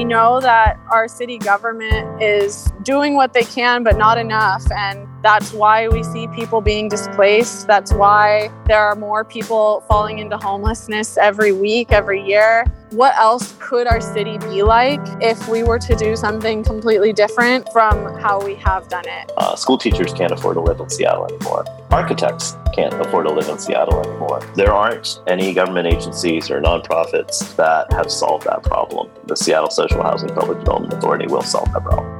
We know that our city government is doing what they can, but not enough. And that's why we see people being displaced. That's why there are more people falling into homelessness every week, every year. What else could our city be like if we were to do something completely different from how we have done it? Uh, school teachers can't afford to live in Seattle anymore. Architects can't afford to live in Seattle anymore. There aren't any government agencies or nonprofits that have solved that problem. The Seattle Social Housing Public Development Authority will solve that problem.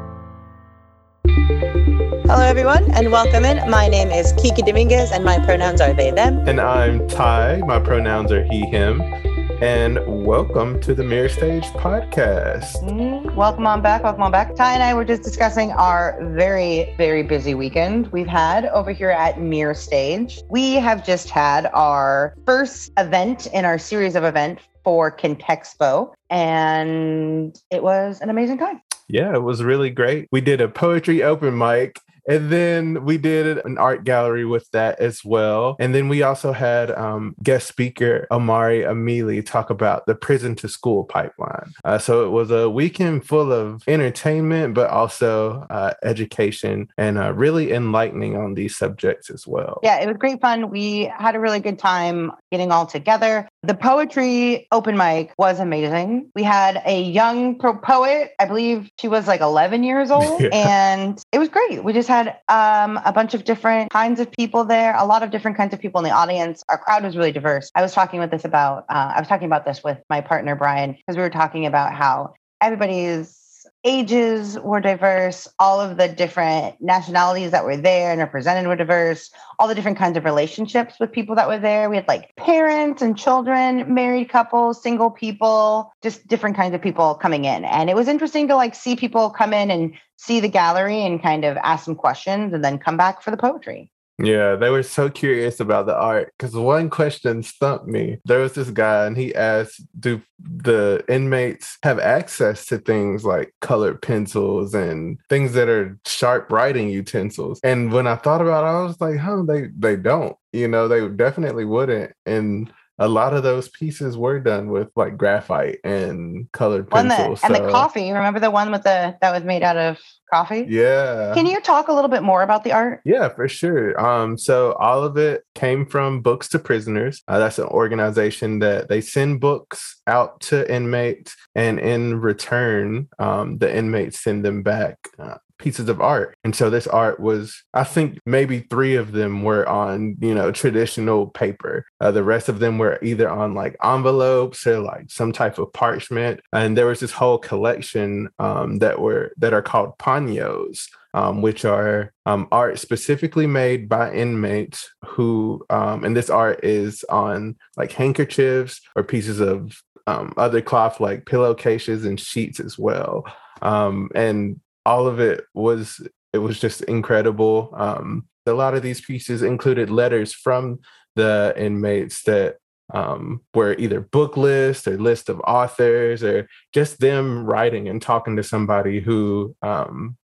Hello, everyone, and welcome in. My name is Kiki Dominguez, and my pronouns are they, them. And I'm Ty. My pronouns are he, him. And welcome to the Mirror Stage podcast. Mm, welcome on back. Welcome on back. Ty and I were just discussing our very, very busy weekend we've had over here at Mirror Stage. We have just had our first event in our series of events for Contexpo, and it was an amazing time. Yeah, it was really great. We did a poetry open mic and then we did an art gallery with that as well. And then we also had um, guest speaker Omari Amili talk about the prison to school pipeline. Uh, so it was a weekend full of entertainment, but also uh, education and uh, really enlightening on these subjects as well. Yeah, it was great fun. We had a really good time getting all together. The poetry open mic was amazing. We had a young poet, I believe she was like 11 years old, yeah. and it was great. We just had um, a bunch of different kinds of people there, a lot of different kinds of people in the audience. Our crowd was really diverse. I was talking with this about, uh, I was talking about this with my partner, Brian, because we were talking about how everybody's ages were diverse, all of the different nationalities that were there and represented were diverse, all the different kinds of relationships with people that were there. We had like parents and children, married couples, single people, just different kinds of people coming in. And it was interesting to like see people come in and see the gallery and kind of ask some questions and then come back for the poetry. Yeah, they were so curious about the art because one question stumped me. There was this guy, and he asked, Do the inmates have access to things like colored pencils and things that are sharp writing utensils? And when I thought about it, I was like, Huh, they, they don't. You know, they definitely wouldn't. And a lot of those pieces were done with like graphite and colored pencils. and so. the coffee. Remember the one with the that was made out of coffee? Yeah. Can you talk a little bit more about the art? Yeah, for sure. Um, so all of it came from Books to Prisoners. Uh, that's an organization that they send books out to inmates, and in return, um, the inmates send them back uh, pieces of art. And so this art was, I think maybe three of them were on, you know, traditional paper. Uh, the rest of them were either on like envelopes or like some type of parchment. And there was this whole collection um, that were that are called paños. Um, which are um, art specifically made by inmates who, um, and this art is on like handkerchiefs or pieces of um, other cloth like pillowcases and sheets as well. Um, and all of it was it was just incredible. Um, a lot of these pieces included letters from the inmates that um, were either book lists or list of authors or just them writing and talking to somebody who um,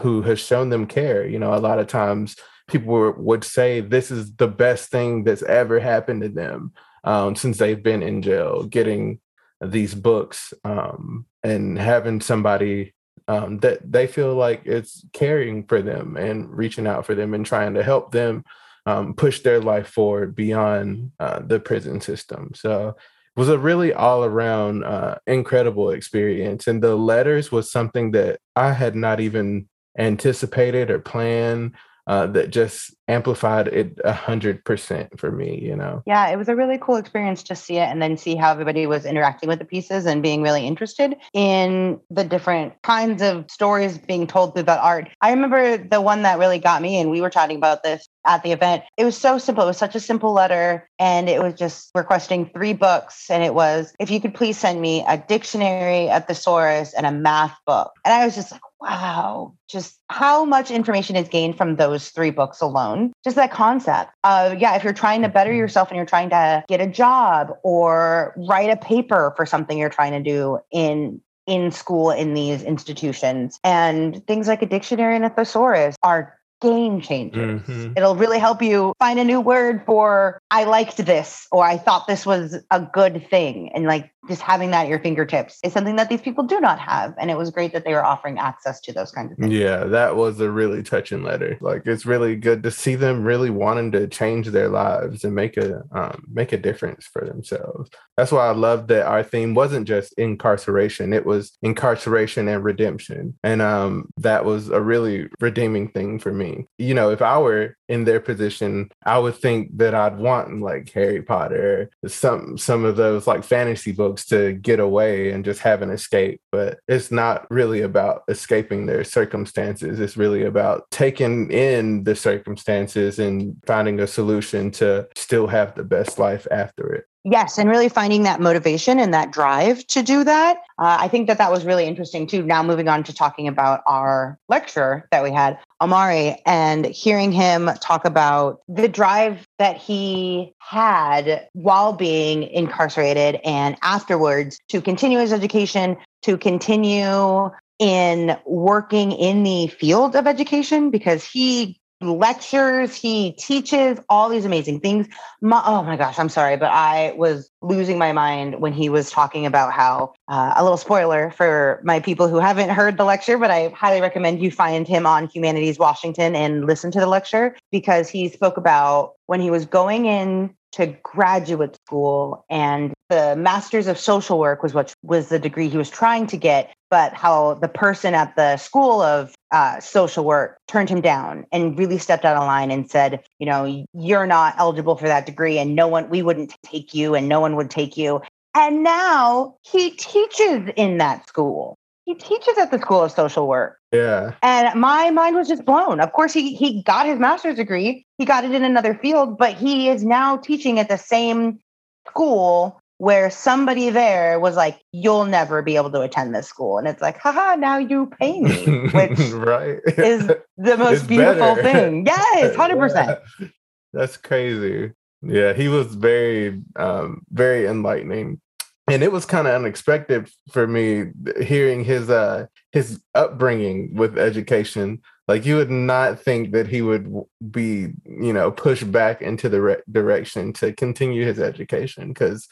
who has shown them care. You know, a lot of times people were, would say this is the best thing that's ever happened to them um, since they've been in jail, getting these books um, and having somebody um, that they feel like it's caring for them and reaching out for them and trying to help them um, push their life forward beyond uh, the prison system. So it was a really all around uh, incredible experience. And the letters was something that I had not even anticipated or planned uh, that just amplified it a hundred percent for me, you know. Yeah, it was a really cool experience to see it and then see how everybody was interacting with the pieces and being really interested in the different kinds of stories being told through that art. I remember the one that really got me, and we were chatting about this at the event. It was so simple. It was such a simple letter, and it was just requesting three books. And it was, if you could please send me a dictionary, a thesaurus, and a math book. And I was just like, wow, just how much information is gained from those three books alone. Just that concept. Uh, yeah, if you're trying to better mm-hmm. yourself and you're trying to get a job or write a paper for something you're trying to do in in school in these institutions and things like a dictionary and a thesaurus are game changers. Mhm. It'll really help you find a new word for I liked this or I thought this was a good thing. And like just having that at your fingertips is something that these people do not have. And it was great that they were offering access to those kinds of things. Yeah, that was a really touching letter. Like it's really good to see them really wanting to change their lives and make a um, make a difference for themselves. That's why I love that our theme wasn't just incarceration; it was incarceration and redemption, and um, that was a really redeeming thing for me. You know, if I were in their position, I would think that I'd want like Harry Potter, some some of those like fantasy books to get away and just have an escape. But it's not really about escaping their circumstances. It's really about taking in the circumstances and finding a solution to still have the best life after it. Yes, and really finding that motivation and that drive to do that. Uh, I think that that was really interesting too. Now, moving on to talking about our lecturer that we had, Omari, and hearing him talk about the drive that he had while being incarcerated and afterwards to continue his education, to continue in working in the field of education because he lectures, he teaches all these amazing things. My, oh my gosh, I'm sorry, but I was losing my mind when he was talking about how uh, a little spoiler for my people who haven't heard the lecture, but I highly recommend you find him on Humanities Washington and listen to the lecture because he spoke about when he was going in to graduate school and the masters of social work was what was the degree he was trying to get but how the person at the school of uh, social work turned him down and really stepped out of line and said you know you're not eligible for that degree and no one we wouldn't take you and no one would take you and now he teaches in that school he teaches at the school of social work Yeah. and my mind was just blown. Of course, he he got his master's degree. He got it in another field, but he is now teaching at the same school where somebody there was like, "You'll never be able to attend this school," and it's like, "Haha! Now you pay me," which right is the most It's beautiful better. thing. Yes, hundred percent. Yeah. That's crazy. Yeah, he was very, um, very enlightening, and it was kind of unexpected for me hearing his uh his upbringing with education. Like you would not think that he would be, you know, pushed back into the re- direction to continue his education because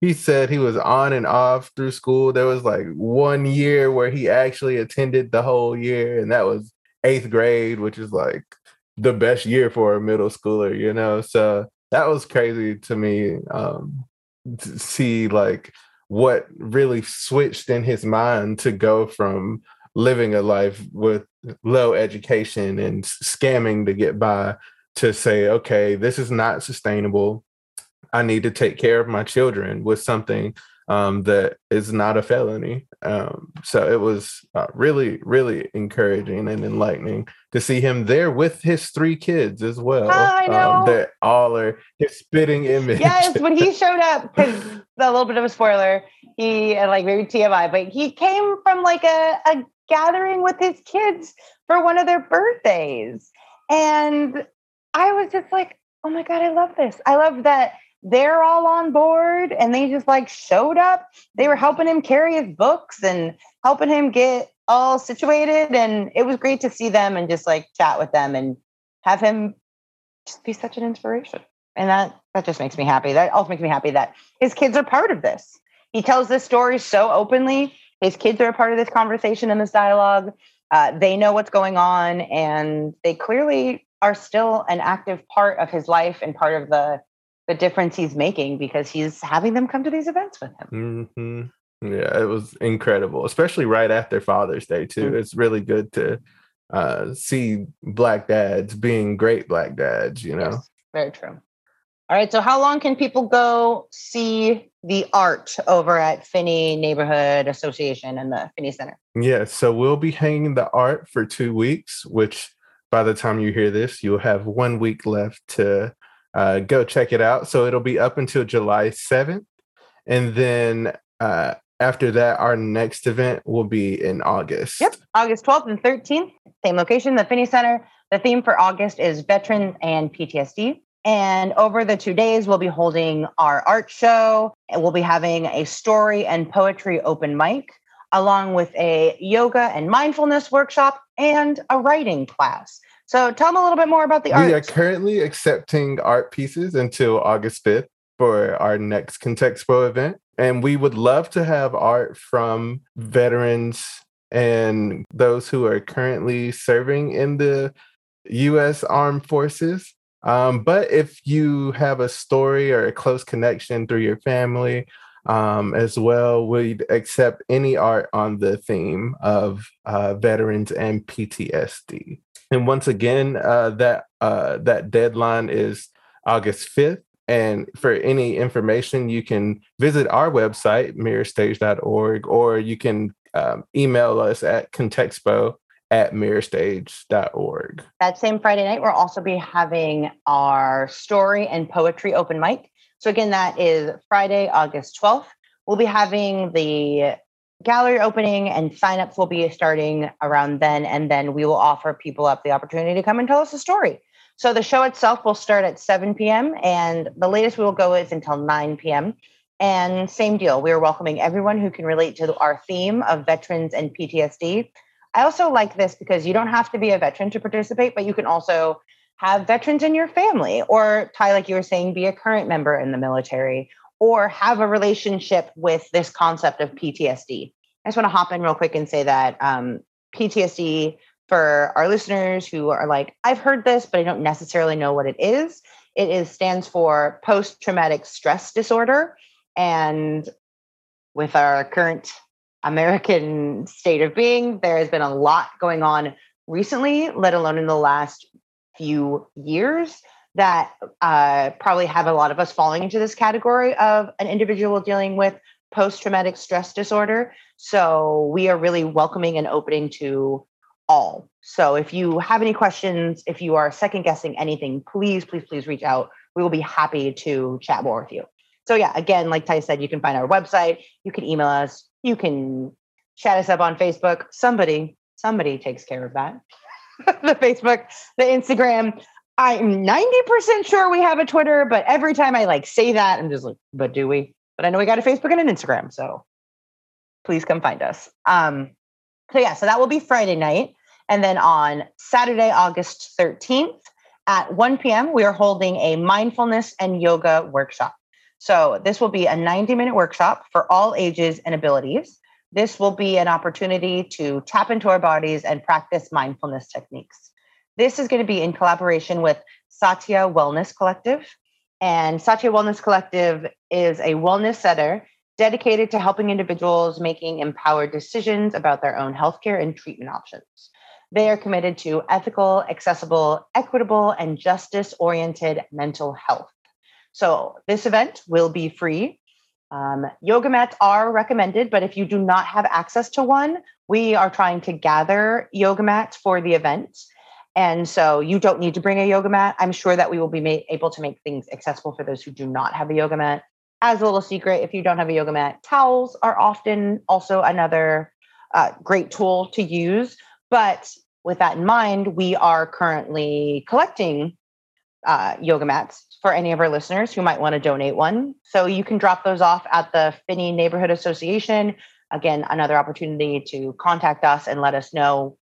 he said he was on and off through school. There was like one year where he actually attended the whole year, and that was eighth grade, which is like the best year for a middle schooler, you know. So that was crazy to me um, to see like what really switched in his mind to go from living a life with low education and scamming to get by to say, okay, this is not sustainable. I need to take care of my children with something um, that is not a felony. Um, so it was uh, really, really encouraging and enlightening to see him there with his three kids as well. I know. Um, that all are his spitting image. Yes, when he showed up, because a little bit of a spoiler, he and like maybe TMI, but he came from like a, a gathering with his kids for one of their birthdays. And I was just like, oh my God, I love this. I love that they're all on board and they just like showed up. They were helping him carry his books and helping him get all situated. And it was great to see them and just like chat with them and have him just be such an inspiration. And that that just makes me happy. That also makes me happy that his kids are part of this. He tells this story so openly. His kids are a part of this conversation and this dialogue. Uh, they know what's going on, and they clearly are still an active part of his life and part of the the difference he's making because he's having them come to these events with him. hmm Yeah, it was incredible, especially right after Father's Day too. Mm. It's really good to uh, see black dads being great black dads. You know, Yes, very true. All right. So, how long can people go see the art over at Phinney Neighborhood Association and the Phinney Center? yeah. So we'll be hanging the art for two weeks, which by the time you hear this, you'll have one week left to uh, go check it out. So it'll be up until July seventh, and then uh, after that, our next event will be in August. Yep. August 12th and 13th, same location, the Phinney Center. The theme for August is veterans and PTSD. And over the two days, we'll be holding our art show. We'll be having a story and poetry open mic, along with a yoga and mindfulness workshop and a writing class. So tell them a little bit more about the art. We are currently accepting art pieces until August 5th for our next Contexpo event. And we would love to have art from veterans and those who are currently serving in the U.S. Armed Forces. Um, but if you have a story or a close connection through your family um, as well, we'd accept any art on the theme of uh, veterans and PTSD. And once again, uh, that uh, that deadline is August 5th. And for any information, you can visit our website, mirrorstage.org, or you can um, email us at contexpo at mirrorstage.org. That same Friday night, we'll also be having our story and poetry open mic. So, again, that is Friday, August 12th. We'll be having the gallery opening and signups will be starting around then. And then we will offer people up the opportunity to come and tell us a story. So the show itself will start at 7 p.m. and the latest we will go is until 9 p.m. And same deal, we are welcoming everyone who can relate to our theme of veterans and PTSD. I also like this because you don't have to be a veteran to participate, but you can also have veterans in your family, or Ty, like you were saying, be a current member in the military, or have a relationship with this concept of PTSD. I just want to hop in real quick and say that um, PTSD, for our listeners who are like, I've heard this, but I don't necessarily know what it is, it is stands for post traumatic stress disorder. And with our current American state of being, there has been a lot going on recently, let alone in the last few years, that uh, probably have a lot of us falling into this category of an individual dealing with post traumatic stress disorder. So we are really welcoming and opening to all. So if you have any questions, if you are second guessing anything, please, please, please reach out. We will be happy to chat more with you. So yeah, again, like Ty said, you can find our website, you can email us, you can chat us up on Facebook. Somebody, somebody takes care of that. the Facebook, the Instagram. I'm 90% sure we have a Twitter, but every time I like say that, I'm just like, but do we? But I know we got a Facebook and an Instagram. So please come find us. Um, so yeah, so that will be Friday night. And then on Saturday, August 13th at 1 p.m., we are holding a mindfulness and yoga workshop. So this will be a 90 minute workshop for all ages and abilities. This will be an opportunity to tap into our bodies and practice mindfulness techniques. This is going to be in collaboration with Satya Wellness Collective. And Satya Wellness Collective is a wellness center dedicated to helping individuals making empowered decisions about their own healthcare and treatment options. They are committed to ethical, accessible, equitable, and justice oriented mental health. So, this event will be free. Um, yoga mats are recommended, but if you do not have access to one, we are trying to gather yoga mats for the event. And so you don't need to bring a yoga mat. I'm sure that we will be able to make things accessible for those who do not have a yoga mat. As a little secret, if you don't have a yoga mat, towels are often also another uh, great tool to use. But with that in mind, we are currently collecting uh, yoga mats for any of our listeners who might want to donate one. So you can drop those off at the Phinney Neighborhood Association. Again, another opportunity to contact us and let us know.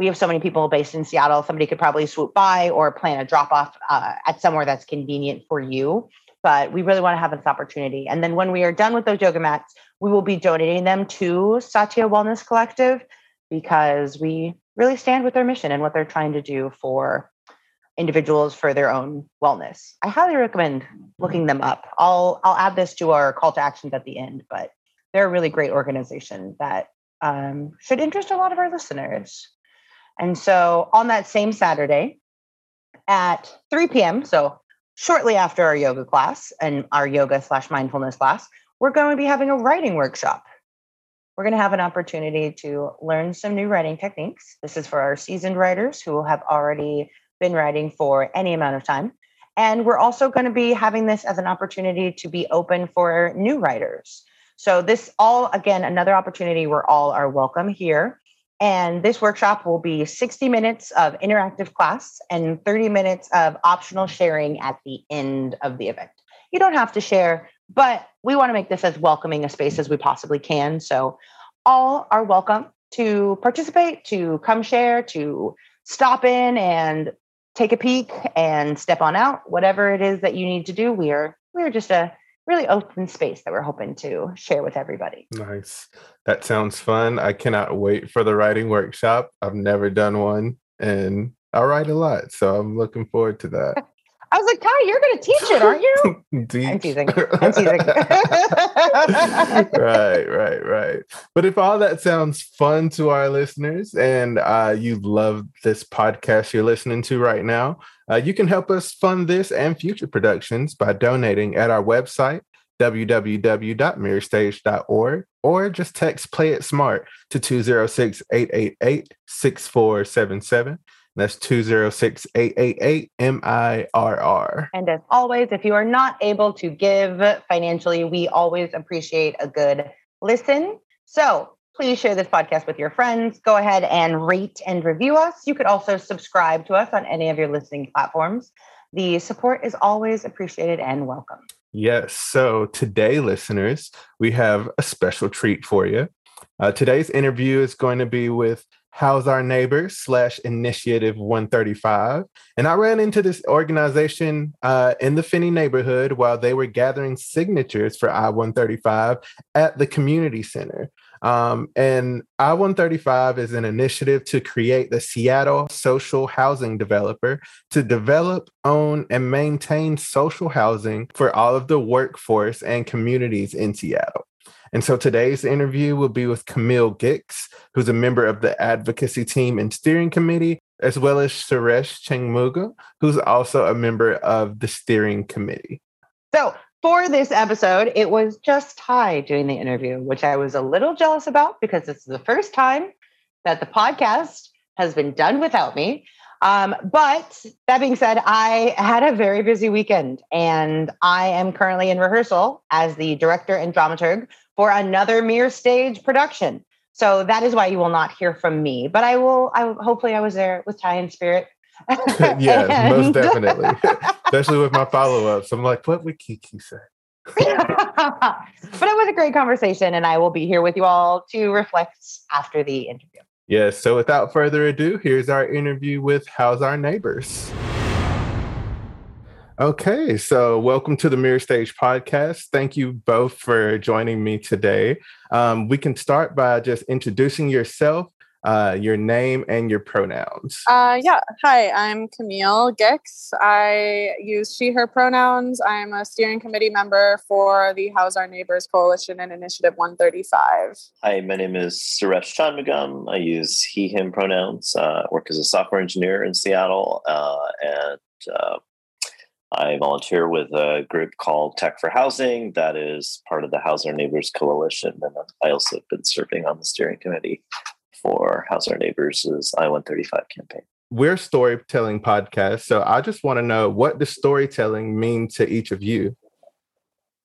We have so many people based in Seattle. Somebody could probably swoop by or plan a drop off uh, at somewhere that's convenient for you. But we really want to have this opportunity. And then when we are done with those yoga mats, we will be donating them to Satya Wellness Collective because we really stand with their mission and what they're trying to do for individuals for their own wellness. I highly recommend looking them up. I'll I'll add this to our call to actions at the end, but they're a really great organization that um, should interest a lot of our listeners. And so on that same Saturday at 3 p.m., so shortly after our yoga class and our yoga slash mindfulness class, we're going to be having a writing workshop we're going to have an opportunity to learn some new writing techniques. This is for our seasoned writers who have already been writing for any amount of time. And we're also going to be having this as an opportunity to be open for new writers. So, this all, again, another opportunity where all are welcome here. And this workshop will be 60 minutes of interactive class and 30 minutes of optional sharing at the end of the event. You don't have to share, but we want to make this as welcoming a space as we possibly can. So all are welcome to participate, to come share, to stop in and take a peek and step on out. Whatever it is that you need to do, we are we are just a really open space that we're hoping to share with everybody. Nice. That sounds fun. I cannot wait for the writing workshop. I've never done one and I write a lot, so I'm looking forward to that. I was like, Ty, you're going to teach it, aren't you? I'm teasing. I'm teasing. right, right, right. But if all that sounds fun to our listeners and uh, you love this podcast you're listening to right now, uh, you can help us fund this and future productions by donating at our website, www.mirrorstage.org, or just text Play It Smart to 206 888 6477. That's 206 888 MIRR. And as always, if you are not able to give financially, we always appreciate a good listen. So please share this podcast with your friends. Go ahead and rate and review us. You could also subscribe to us on any of your listening platforms. The support is always appreciated and welcome. Yes. So today, listeners, we have a special treat for you. Uh, today's interview is going to be with House Our Neighbors slash Initiative 135. And I ran into this organization uh, in the Phinney neighborhood while they were gathering signatures for I 135 at the community center. Um, and I 135 is an initiative to create the Seattle social housing developer to develop, own, and maintain social housing for all of the workforce and communities in Seattle. And so today's interview will be with Camille Gix, who's a member of the advocacy team and steering committee, as well as Suresh Chanmugam, who's also a member of the steering committee. So for this episode, it was just Ty doing the interview, which I was a little jealous about because this is the first time that the podcast has been done without me. Um, but that being said, I had a very busy weekend and I am currently in rehearsal as the director and dramaturg for another Mirror Stage production. So that is why you will not hear from me, but I will, I hopefully I was there with Ty and spirit yeah, and... most definitely. Especially with my follow ups. I'm like, what would Kiki say? but it was a great conversation, and I will be here with you all to reflect after the interview. Yes. So without further ado, here's our interview with House Our Neighbors. Okay, so welcome to the Mirror Stage podcast. Thank you both for joining me today. Um, we can start by just introducing yourself uh, your name and your pronouns. Uh, yeah. Hi, I'm Camille Gix. I use she, her pronouns. I'm a steering committee member for the House Our Neighbors Coalition and Initiative 135. Hi, my name is Suresh Chanmugam. I use he, him pronouns. Uh, work as a software engineer in Seattle. Uh, and uh, I volunteer with a group called Tech for Housing that is part of the House Our Neighbors Coalition. And I also have been serving on the steering committee for House Our Neighbors' I 135 campaign. We're storytelling podcast, so I just want to know what does storytelling mean to each of you?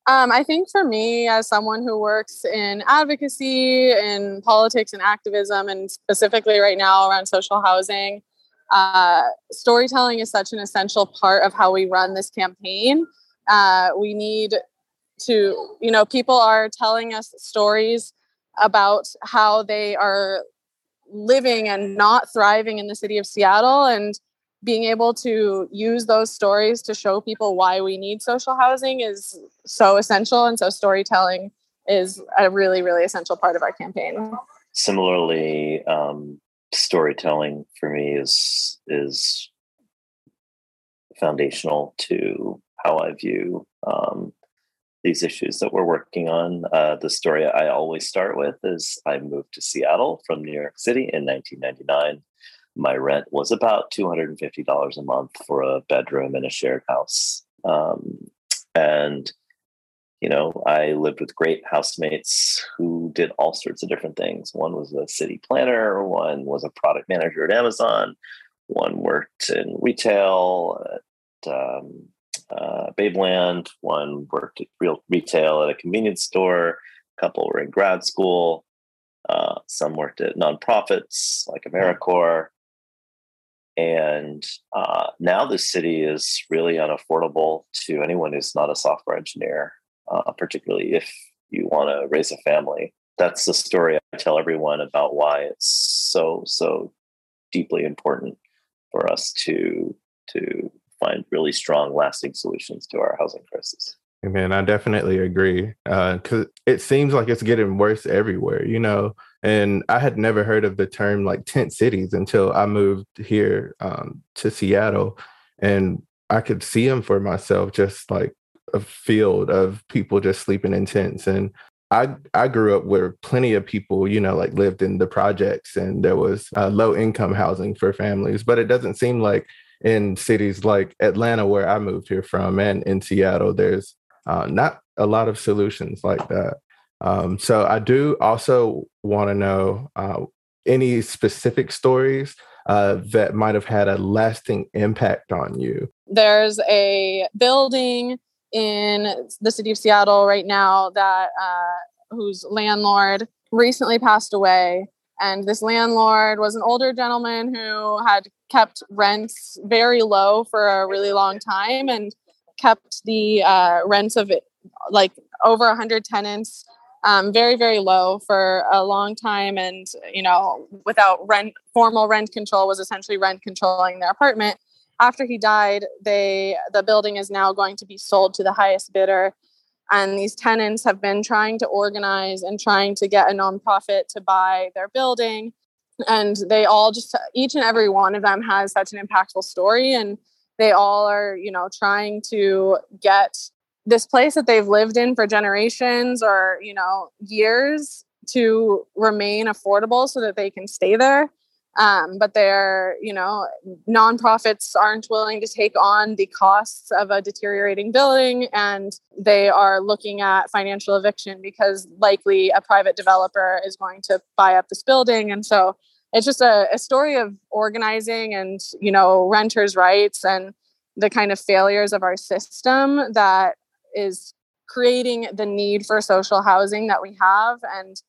Um, I think for me, as someone who works in advocacy, in politics and activism, and specifically right now around social housing, uh, storytelling is such an essential part of how we run this campaign. Uh, we need to, you know, people are telling us stories about how they are living and not thriving in the city of Seattle and being able to use those stories to show people why we need social housing is so essential. And so storytelling is a really really essential part of our campaign. Similarly um, storytelling for me is is foundational to how i view um, these issues that we're working on. Uh, the story I always start with is I moved to Seattle from New York City in 1999. My rent was about $250 a month for a bedroom in a shared house. Um, and, you know, I lived with great housemates who did all sorts of different things. One was a city planner, one was a product manager at Amazon, one worked in retail um, uh, Babeland. One worked at real retail at a convenience store. A couple were in grad school. Uh, some worked at nonprofits like AmeriCorps. And uh, now the city is really unaffordable to anyone who's not a software engineer, uh, particularly if you want to raise a family. That's the story I tell everyone about why it's so, so deeply important for us to to find really strong, lasting solutions to our housing crisis. Man, I definitely agree. Because uh, it seems like it's getting worse everywhere, you know. And I had never heard of the term like tent cities until I moved here um, to Seattle, and I could see them for myself, just like a field of people just sleeping in tents. And I I grew up where plenty of people, you know, like lived in the projects, and there was uh, low income housing for families. But it doesn't seem like in cities like Atlanta, where I moved here from, and in Seattle, there's uh, not a lot of solutions like that. Um, so I do also want to know uh, any specific stories uh, that might have had a lasting impact on you. There's a building in the city of Seattle right now that uh, whose landlord recently passed away. And this landlord was an older gentleman who had kept rents very low for a really long time and kept the uh, rents of like over 100 tenants um, very very low for a long time. And you know without rent formal rent control was essentially rent controlling their apartment. After he died they the building is now going to be sold to the highest bidder. And these tenants have been trying to organize and trying to get a nonprofit to buy their building and they all just each and every one of them has such an impactful story. And they all are you know trying to get this place that they've lived in for generations or you know years to remain affordable so that they can stay there um, but they're you know nonprofits aren't willing to take on the costs of a deteriorating building and they are looking at financial eviction because likely a private developer is going to buy up this building. And so it's just a, a story of organizing and you know renters rights and the kind of failures of our system that is creating the need for social housing that we have. And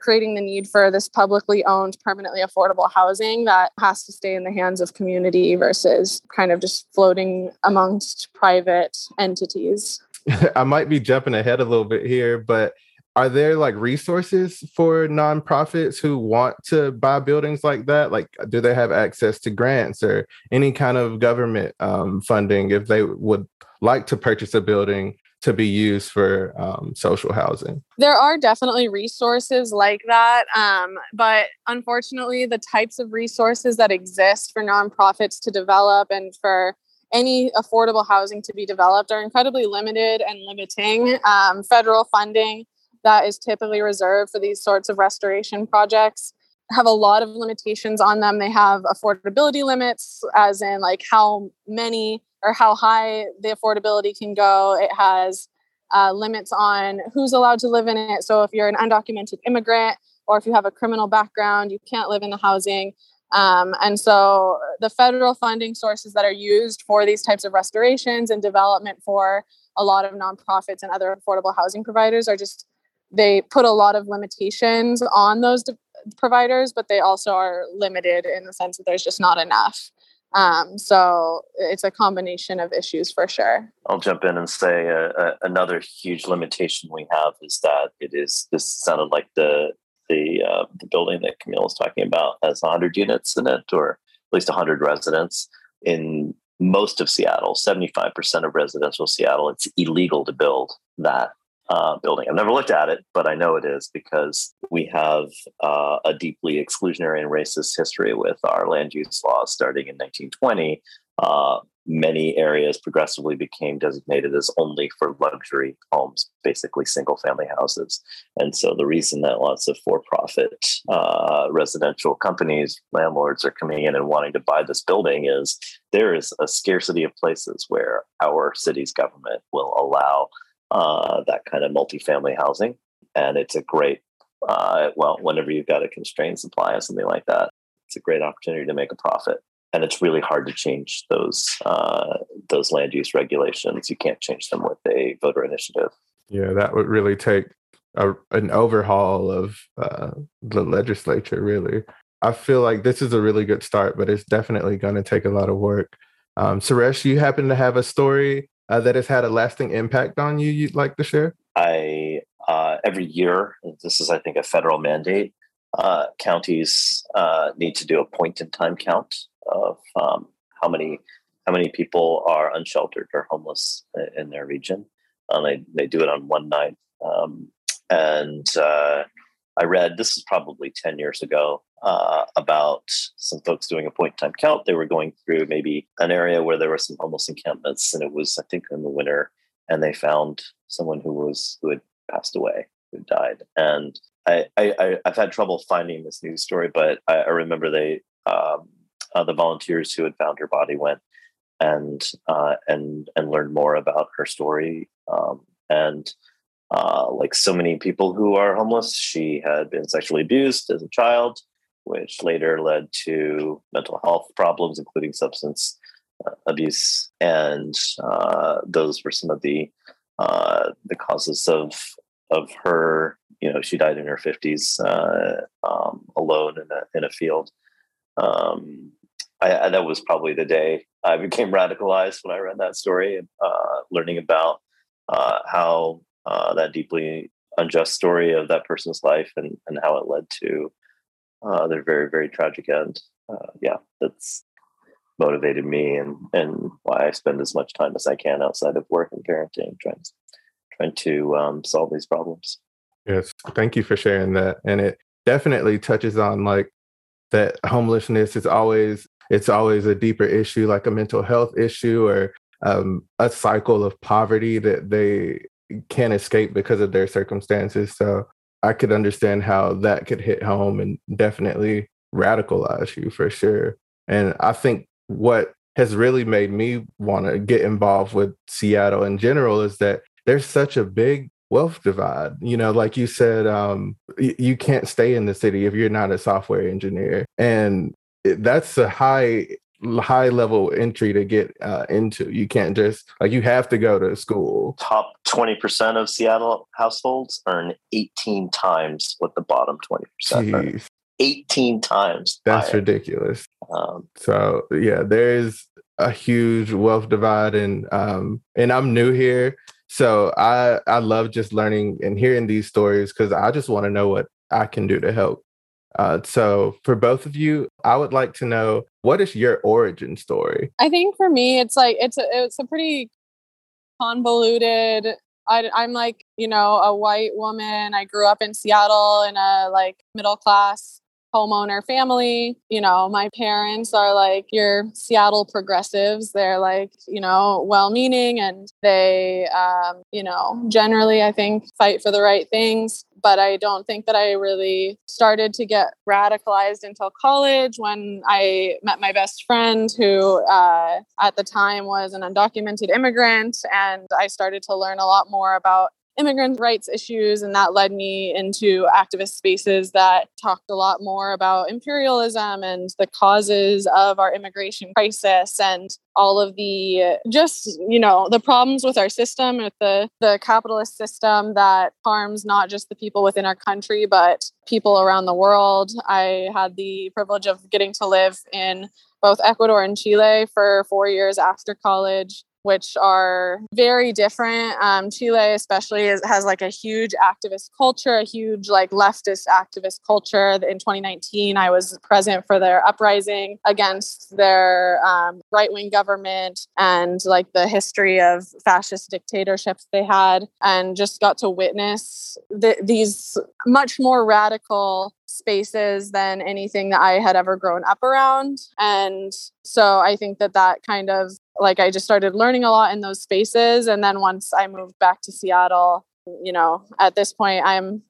creating the need for this publicly owned permanently affordable housing that has to stay in the hands of community versus kind of just floating amongst private entities. I might be jumping ahead a little bit here but are there like resources for nonprofits who want to buy buildings like that? Like do they have access to grants or any kind of government um, funding if they would like to purchase a building to be used for um, social housing. There are definitely resources like that. Um, but unfortunately, the types of resources that exist for nonprofits to develop and for any affordable housing to be developed are incredibly limited and limiting. Um, federal funding that is typically reserved for these sorts of restoration projects have a lot of limitations on them. They have affordability limits, as in like how many or how high the affordability can go. It has uh, limits on who's allowed to live in it. So if you're an undocumented immigrant or if you have a criminal background, you can't live in the housing. Um, and so the federal funding sources that are used for these types of restorations and development for a lot of nonprofits and other affordable housing providers are just they put a lot of limitations on those de- providers, but they also are limited in the sense that there's just not enough. Um, so it's a combination of issues for sure. I'll jump in and say uh, uh, another huge limitation we have is that it is. This sounded like the the uh, the building that Camille was talking about has 100 units in it, or at least 100 residents. In most of Seattle, 75% of residential Seattle, it's illegal to build that uh, building. I've never looked at it, but I know it is because we have uh, a deeply exclusionary and racist history with our land use laws starting in 1920. Uh, many areas progressively became designated as only for luxury homes, basically single family houses. And so the reason that lots of for profit uh, residential companies, landlords are coming in and wanting to buy this building is there is a scarcity of places where our city's government will allow uh, that kind of multifamily housing. And it's a great, uh, well, whenever you've got a constrained supply of something like that, it's a great opportunity to make a profit. And it's really hard to change those uh, those land use regulations. You can't change them with a voter initiative. Yeah, that would really take a, an overhaul of uh, the legislature. Really, I feel like this is a really good start, but it's definitely going to take a lot of work. Um, Suresh, you happen to have a story uh, that has had a lasting impact on you you'd like to share? I uh, every year, this is I think a federal mandate. Uh, counties uh, need to do a point in time count of um, how many how many people are unsheltered or homeless in their region. Um, they they do it on one night, um, and uh, I read this is probably ten years ago uh, about some folks doing a point in time count. They were going through maybe an area where there were some homeless encampments, and it was I think in the winter, and they found someone who was who had passed away, who died, and I, I have had trouble finding this news story, but I, I remember they um, uh, the volunteers who had found her body went and uh, and and learned more about her story. Um, and uh, like so many people who are homeless, she had been sexually abused as a child, which later led to mental health problems, including substance uh, abuse. And uh, those were some of the uh, the causes of of her. You know, she died in her fifties, um, alone in a in a field. Um, I, that was probably the day I became radicalized when I read that story and uh, learning about uh, how uh, that deeply unjust story of that person's life and, and how it led to uh, their very, very tragic end. Uh, yeah, that's motivated me and, and why I spend as much time as I can outside of work and parenting, trying, trying to um, solve these problems. Yes, thank you for sharing that. And it definitely touches on like that homelessness is always it's always a deeper issue, like a mental health issue or um, a cycle of poverty that they can't escape because of their circumstances. So I could understand how that could hit home and definitely radicalize you for sure. And I think what has really made me want to get involved with Seattle in general is that there's such a big wealth divide. You know, like you said, um, you can't stay in the city if you're not a software engineer. And that's a high high level entry to get uh, into. You can't just like you have to go to school. Top 20% of Seattle households earn 18 times what the bottom 20% 18 times. That's higher. ridiculous. Um, so yeah, there's a huge wealth divide and um and I'm new here. So I I love just learning and hearing these stories because I just want to know what I can do to help uh, so, for both of you, I would like to know what is your origin story? I think for me, it's like it's a, it's a pretty convoluted. I, I'm like you know a white woman. I grew up in Seattle in a like middle class homeowner family. You know, my parents are like your Seattle progressives. They're like, you know, well meaning and they, um, you know, generally, I think, fight for the right things but I don't think that I really started to get radicalized until college when I met my best friend, who uh, at the time was an undocumented immigrant. And I started to learn a lot more about immigrant rights issues, and that led me into activist spaces that talked a lot more about imperialism and the causes of our immigration crisis and all of the just you know the problems with our system with the the capitalist system that harms not just the people within our country but people around the world. I had the privilege of getting to live in both ecuador and chile for four years after college which are very different. Um, Chile, especially, is, has like a huge activist culture, a huge like leftist activist culture. In 2019, I was present for their uprising against their um, right wing government and like the history of fascist dictatorships they had, and just got to witness the, these much more radical spaces than anything that I had ever grown up around. And so I think that that kind of like I just started learning a lot in those spaces. And then once I moved back to Seattle, you know, at this point, I'm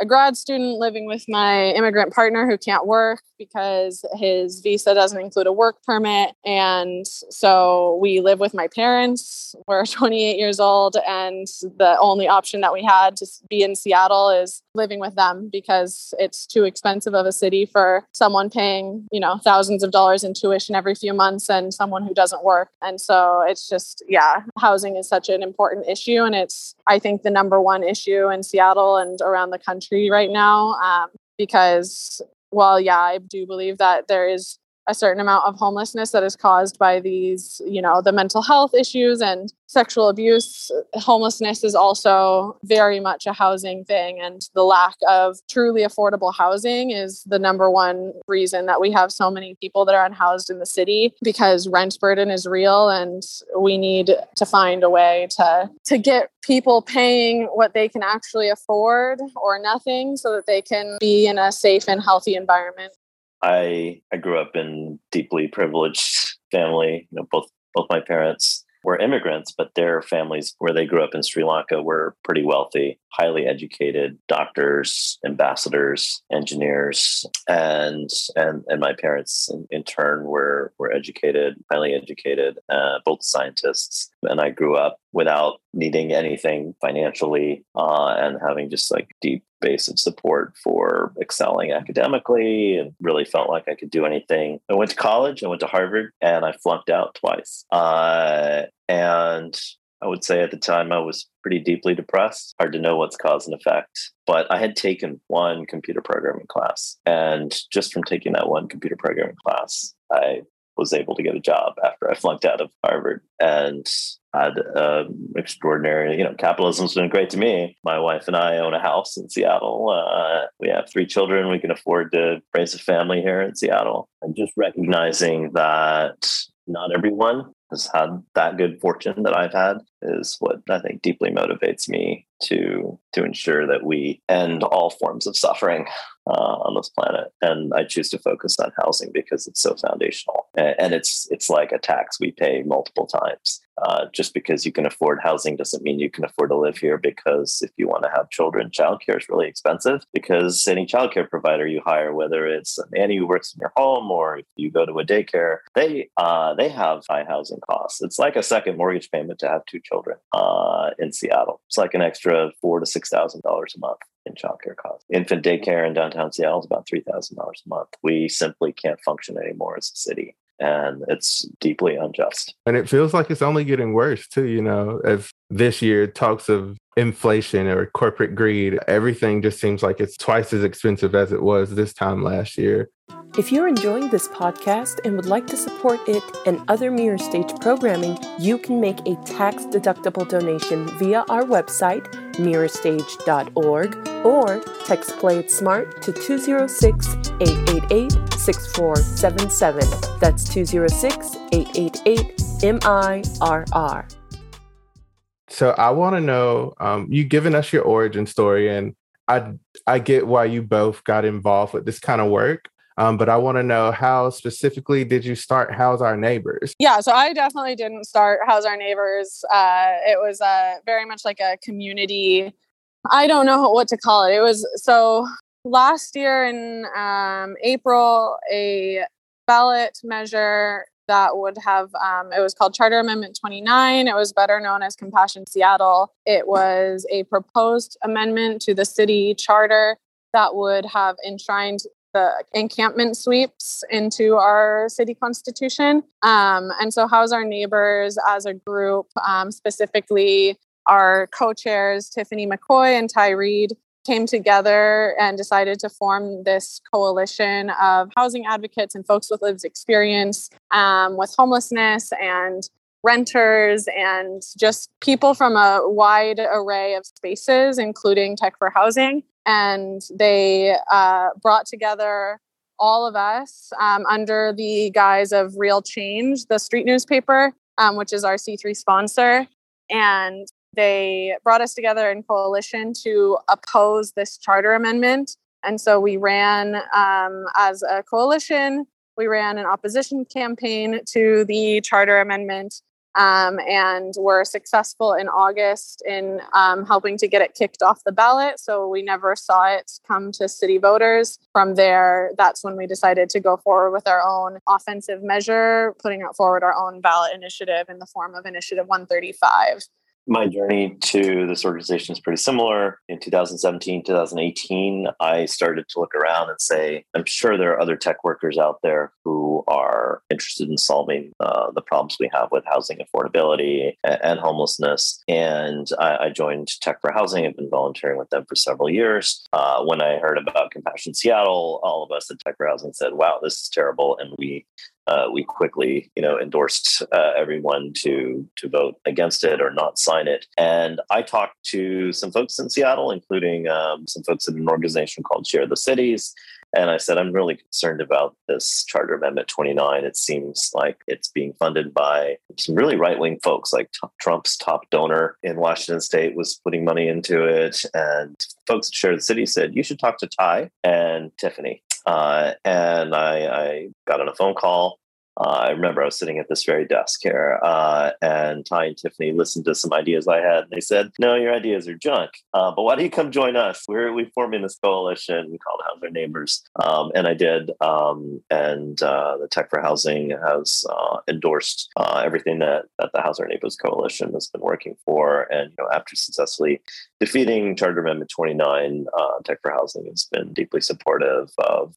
a grad student living with my immigrant partner who can't work because his visa doesn't include a work permit. And so we live with my parents. We're 28 years old. And the only option that we had to be in Seattle is living with them because it's too expensive of a city for someone paying, you know, thousands of dollars in tuition every few months and someone who doesn't work. And so it's just, yeah, housing is such an important issue. And it's, I think, the number one issue in Seattle and around the country right now. Um, because well, yeah, I do believe that there is a certain amount of homelessness that is caused by these, you know, the mental health issues and sexual abuse. Homelessness is also very much a housing thing, and the lack of truly affordable housing is the number one reason that we have so many people that are unhoused in the city because rent burden is real, and we need to find a way to to get people paying what they can actually afford or nothing so that they can be in a safe and healthy environment. I I grew up in deeply privileged family. You know, both both my parents were immigrants, but their families where they grew up in Sri Lanka were pretty wealthy, highly educated doctors, ambassadors, engineers, and and and my parents in, in turn were were educated, highly educated, uh, both scientists. And I grew up without needing anything financially uh, and having just like deep base of support for excelling academically and really felt like I could do anything. I went to college, I went to Harvard, and I flunked out twice. Uh, and I would say at the time I was pretty deeply depressed. Hard to know what's cause and effect. But I had taken one computer programming class. And just from taking that one computer programming class, I was able to get a job after I flunked out of Harvard and had um, extraordinary, you know, capitalism's been great to me. My wife and I own a house in Seattle. Uh, we have three children. We can afford to raise a family here in Seattle. And just recognizing that not everyone has had that good fortune that I've had is what I think deeply motivates me to to ensure that we end all forms of suffering uh, on this planet. And I choose to focus on housing because it's so foundational, and, it's it's like a tax we pay multiple times. Uh, just because you can afford housing doesn't mean you can afford to live here. Because if you want to have children, childcare is really expensive. Because any childcare provider you hire, whether it's a nanny who works in your home or if you go to a daycare, they uh, they have high housing costs. It's like a second mortgage payment to have two children uh, in Seattle. It's like an extra four to six thousand dollars a month in childcare costs. Infant daycare in downtown Seattle is about three thousand dollars a month. We simply can't function anymore as a city and it's deeply unjust. And it feels like it's only getting worse too, you know, as this year talks of inflation or corporate greed, everything just seems like it's twice as expensive as it was this time last year. If you're enjoying this podcast and would like to support it and other Mirror Stage programming, you can make a tax deductible donation via our website, mirrorstage.org, or text Play It Smart to 206 888 6477. That's 206 888 MIRR. So I want to know, um, you given us your origin story, and I I get why you both got involved with this kind of work. Um, but I want to know how specifically did you start House Our Neighbors? Yeah, so I definitely didn't start House Our Neighbors. Uh, it was uh, very much like a community. I don't know what to call it. It was so last year in um, April, a ballot measure that would have um, it was called charter amendment 29 it was better known as compassion seattle it was a proposed amendment to the city charter that would have enshrined the encampment sweeps into our city constitution. Um, and so, House Our Neighbors as a group, um, specifically our co chairs, Tiffany McCoy and Ty Reed, came together and decided to form this coalition of housing advocates and folks with lived experience um, with homelessness and renters and just people from a wide array of spaces, including tech for housing and they uh, brought together all of us um, under the guise of Real Change, the street newspaper, um, which is our C3 sponsor. And they brought us together in coalition to oppose this charter amendment. And so we ran um, as a coalition, we ran an opposition campaign to the charter amendment um, and were successful in August in um, helping to get it kicked off the ballot. So we never saw it come to city voters. From there, that's when we decided to go forward with our own offensive measure, putting out forward our own ballot initiative in the form of Initiative 135 my journey to this organization is pretty similar. In 2017, 2018, I started to look around and say, I'm sure there are other tech workers out there who are interested in solving uh, the problems we have with housing affordability and, and homelessness. And I, I, joined Tech for Housing. I've been volunteering with them for several years. Uh, when I heard about Compassion Seattle, all of us at Tech for Housing said, "Wow, this is terrible," and we uh, we quickly, you know, endorsed uh, everyone to to vote against it or not sign it. And I talked to some folks in Seattle, including um, some folks in an organization called Share the Cities. And I said, I'm really concerned about this Charter Amendment 29. It seems like it's being funded by some really right wing folks, like t- Trump's top donor in Washington state was putting money into it. And folks at Share the City said, You should talk to Ty and Tiffany. Uh, and I, I, got on a phone call uh, I remember I was sitting at this very desk here, uh, and Ty and Tiffany listened to some ideas I had. And they said, "No, your ideas are junk. Uh, but why don't you come join us? We're we forming this coalition called House Our Neighbors." Um, and I did. Um, and uh, the Tech for Housing has uh, endorsed uh, everything that that the House Our Neighbors coalition has been working for. And you know, after successfully defeating Charter Amendment 29, Tech for Housing has been deeply supportive of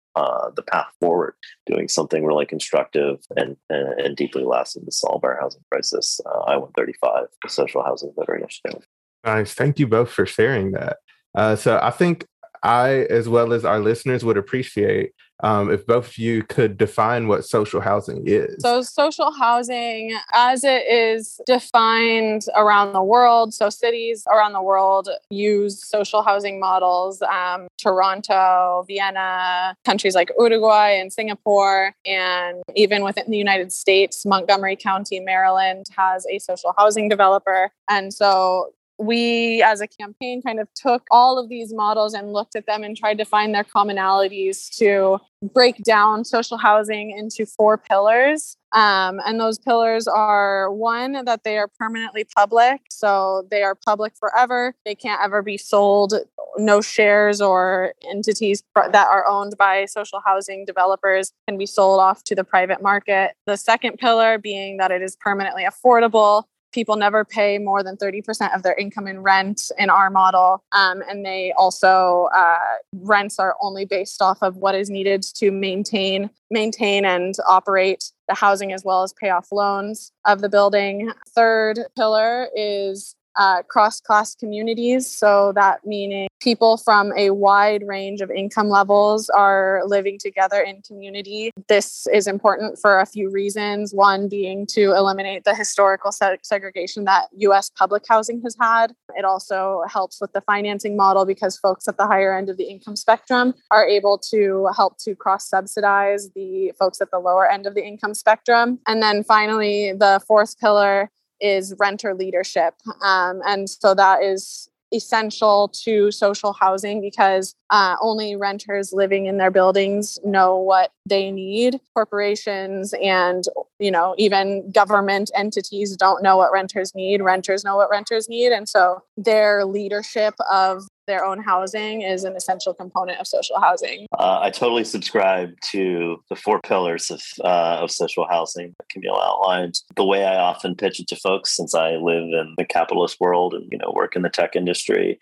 the path forward, doing something really constructive and, and, and deeply lasting to solve our housing crisis. Uh, I 135, the Social Housing Voter Initiative. Nice. Thank you both for sharing that. Uh, so I think I, as well as our listeners, would appreciate um, if both of you could define what social housing is. So, social housing, as it is defined around the world, so cities around the world use social housing models. Um, Toronto, Vienna, countries like Uruguay and Singapore, and even within the United States, Montgomery County, Maryland has a social housing developer. And so we as a campaign kind of took all of these models and looked at them and tried to find their commonalities to break down social housing into four pillars. Um, and those pillars are one, that they are permanently public. So they are public forever. They can't ever be sold. No shares or entities that are owned by social housing developers can be sold off to the private market. The second pillar being that it is permanently affordable people never pay more than 30% of their income in rent in our model. Um, and they also, uh, rents are only based off of what is needed to maintain, maintain and operate the housing as well as pay off loans of the building. Third pillar is uh, cross class communities. So, that meaning people from a wide range of income levels are living together in community. This is important for a few reasons. One being to eliminate the historical segregation that US public housing has had. It also helps with the financing model because folks at the higher end of the income spectrum are able to help to cross subsidize the folks at the lower end of the income spectrum. And then finally, the fourth pillar is renter leadership. Um, and so that is essential to social housing because uh, only renters living in their buildings know what they need corporations and you know even government entities don't know what renters need renters know what renters need and so their leadership of their own housing is an essential component of social housing. Uh, I totally subscribe to the four pillars of, uh, of social housing that Camille outlined. The way I often pitch it to folks, since I live in the capitalist world and you know work in the tech industry,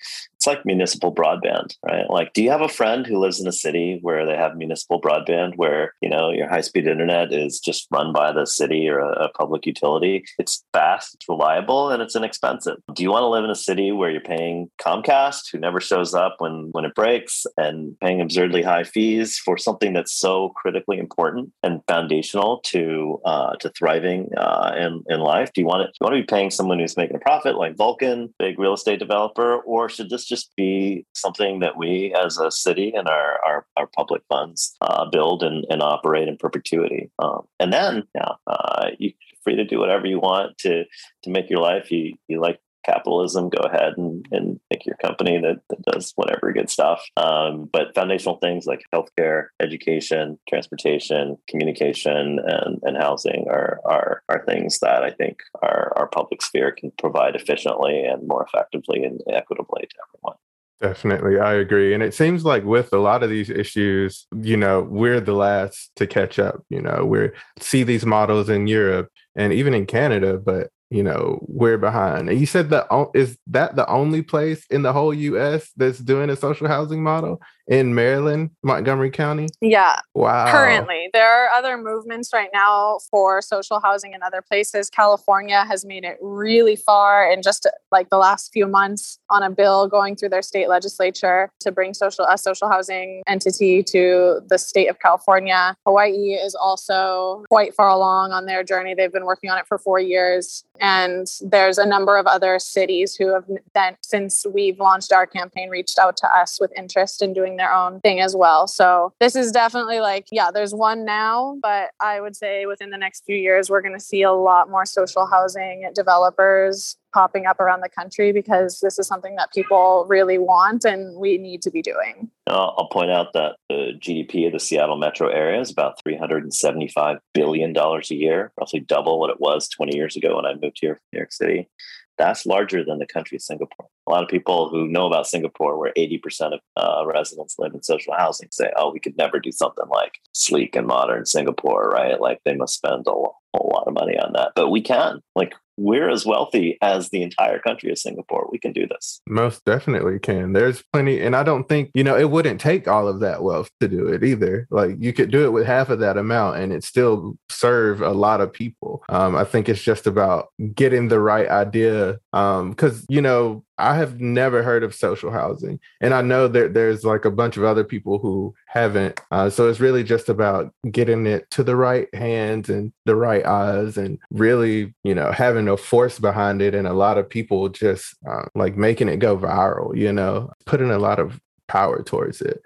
like municipal broadband, right? Like, do you have a friend who lives in a city where they have municipal broadband, where you know your high speed internet is just run by the city or a, a public utility? It's fast, it's reliable, and it's inexpensive. Do you want to live in a city where you're paying Comcast, who never shows up when when it breaks, and paying absurdly high fees for something that's so critically important and foundational to uh, to thriving uh, in in life? Do you want it? Do you want to be paying someone who's making a profit, like Vulcan, big real estate developer, or should this just be something that we as a city and our, our, our public funds uh, build and, and operate in perpetuity. Um, and then, yeah, uh, you're free to do whatever you want to, to make your life. You, you like capitalism, go ahead and, and make your company that, that does whatever good stuff. Um, but foundational things like healthcare, education, transportation, communication, and, and housing are, are, are things that I think our, our public sphere can provide efficiently and more effectively and equitably to everyone. Definitely, I agree. And it seems like with a lot of these issues, you know, we're the last to catch up. You know, we see these models in Europe and even in Canada, but you know we're behind. And you said that is that the only place in the whole U.S. that's doing a social housing model? In Maryland, Montgomery County? Yeah. Wow. Currently, there are other movements right now for social housing in other places. California has made it really far in just like the last few months on a bill going through their state legislature to bring social a social housing entity to the state of California. Hawaii is also quite far along on their journey. They've been working on it for 4 years and there's a number of other cities who have then since we've launched our campaign reached out to us with interest in doing their own thing as well. So this is definitely like yeah, there's one now, but I would say within the next few years we're going to see a lot more social housing developers popping up around the country because this is something that people really want and we need to be doing. Uh, I'll point out that the GDP of the Seattle metro area is about $375 billion a year, roughly double what it was 20 years ago when I moved here from New York City. That's larger than the country of Singapore. A lot of people who know about Singapore, where 80% of uh, residents live in social housing, say, oh, we could never do something like sleek and modern Singapore, right? Like they must spend a whole lot of money on that. But we can. Like we're as wealthy as the entire country of Singapore. We can do this. Most definitely can. There's plenty, and I don't think, you know, it wouldn't take all of that wealth to do it either. Like you could do it with half of that amount and it still serve a lot of people. Um, I think it's just about getting the right idea. Um, cause you know, I have never heard of social housing, and I know that there's like a bunch of other people who haven't. Uh, so it's really just about getting it to the right hands and the right eyes, and really, you know, having a force behind it, and a lot of people just uh, like making it go viral. You know, putting a lot of power towards it.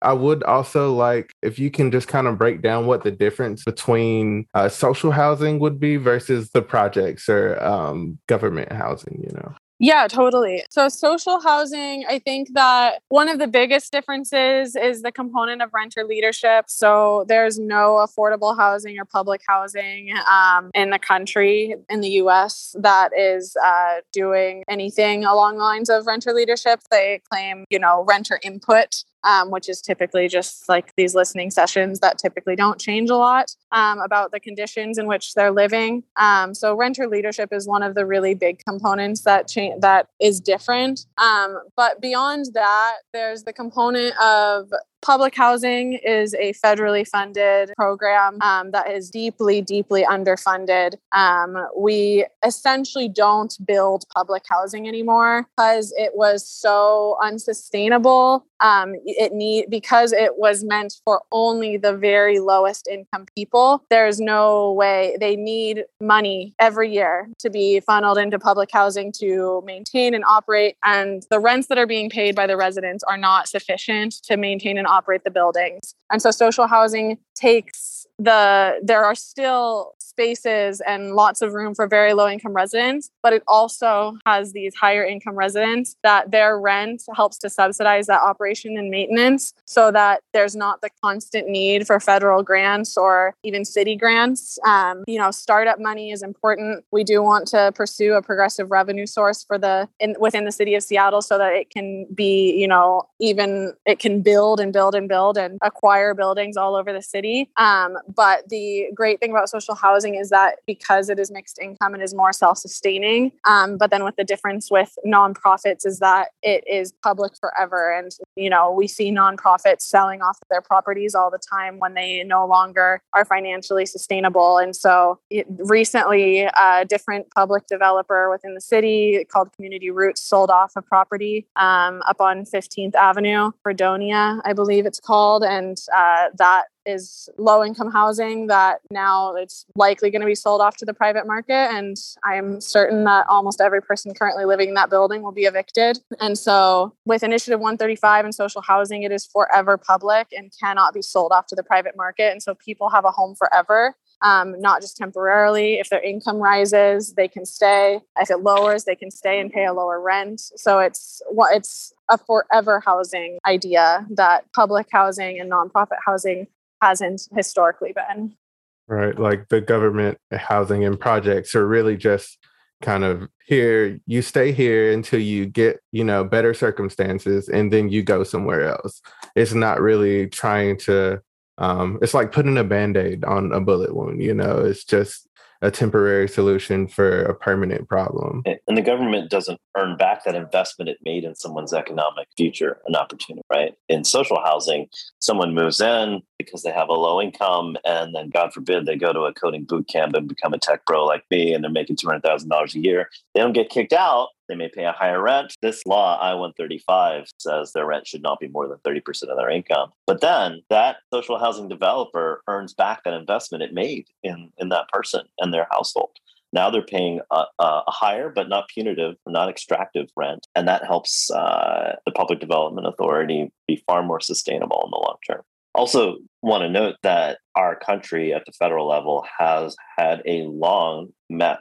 I would also like if you can just kind of break down what the difference between uh, social housing would be versus the projects or um, government housing, you know. Yeah, totally. So, social housing, I think that one of the biggest differences is the component of renter leadership. So, there's no affordable housing or public housing um, in the country, in the US, that is uh, doing anything along the lines of renter leadership. They claim, you know, renter input um, which is typically just like these listening sessions that typically don't change a lot um, about the conditions in which they're living. Um, so renter leadership is one of the really big components that cha- that is different. Um, but beyond that, there's the component of Public housing is a federally funded program um, that is deeply, deeply underfunded. Um, we essentially don't build public housing anymore because it was so unsustainable. Um, it need because it was meant for only the very lowest income people. There's no way they need money every year to be funneled into public housing to maintain and operate, and the rents that are being paid by the residents are not sufficient to maintain and operate the buildings. And so social housing takes the there are still spaces and lots of room for very low income residents but it also has these higher income residents that their rent helps to subsidize that operation and maintenance so that there's not the constant need for federal grants or even city grants. Um, you know startup money is important. We do want to pursue a progressive revenue source for the in, within the city of seattle so that it can be you know even it can build and build and build and acquire buildings all over the city. Um, but the great thing about social housing is that because it is mixed income, it is more self sustaining. Um, but then with the difference with nonprofits is that it is public forever. And, you know, we see nonprofits selling off their properties all the time when they no longer are financially sustainable. And so it, recently, a different public developer within the city called Community Roots sold off a property um, up on 15th Avenue, Fredonia, I believe it's called. And uh, that is low income housing that now it's likely going to be sold off to the private market. And I'm certain that almost every person currently living in that building will be evicted. And so, with Initiative 135 and social housing, it is forever public and cannot be sold off to the private market. And so, people have a home forever. Um, not just temporarily. If their income rises, they can stay. If it lowers, they can stay and pay a lower rent. So it's what it's a forever housing idea that public housing and nonprofit housing hasn't historically been. Right. Like the government housing and projects are really just kind of here, you stay here until you get, you know, better circumstances and then you go somewhere else. It's not really trying to um it's like putting a band-aid on a bullet wound, you know, it's just a temporary solution for a permanent problem. And the government doesn't earn back that investment it made in someone's economic future and opportunity, right? In social housing, someone moves in because they have a low income, and then God forbid they go to a coding boot camp and become a tech pro like me, and they're making two hundred thousand dollars a year. They don't get kicked out. They may pay a higher rent. This law, I 135, says their rent should not be more than 30% of their income. But then that social housing developer earns back that investment it made in, in that person and their household. Now they're paying a, a, higher but not punitive, not extractive rent, and that helps uh, the Public Development Authority be far more sustainable in the long term. Also, want to note that our country at the federal level has had a long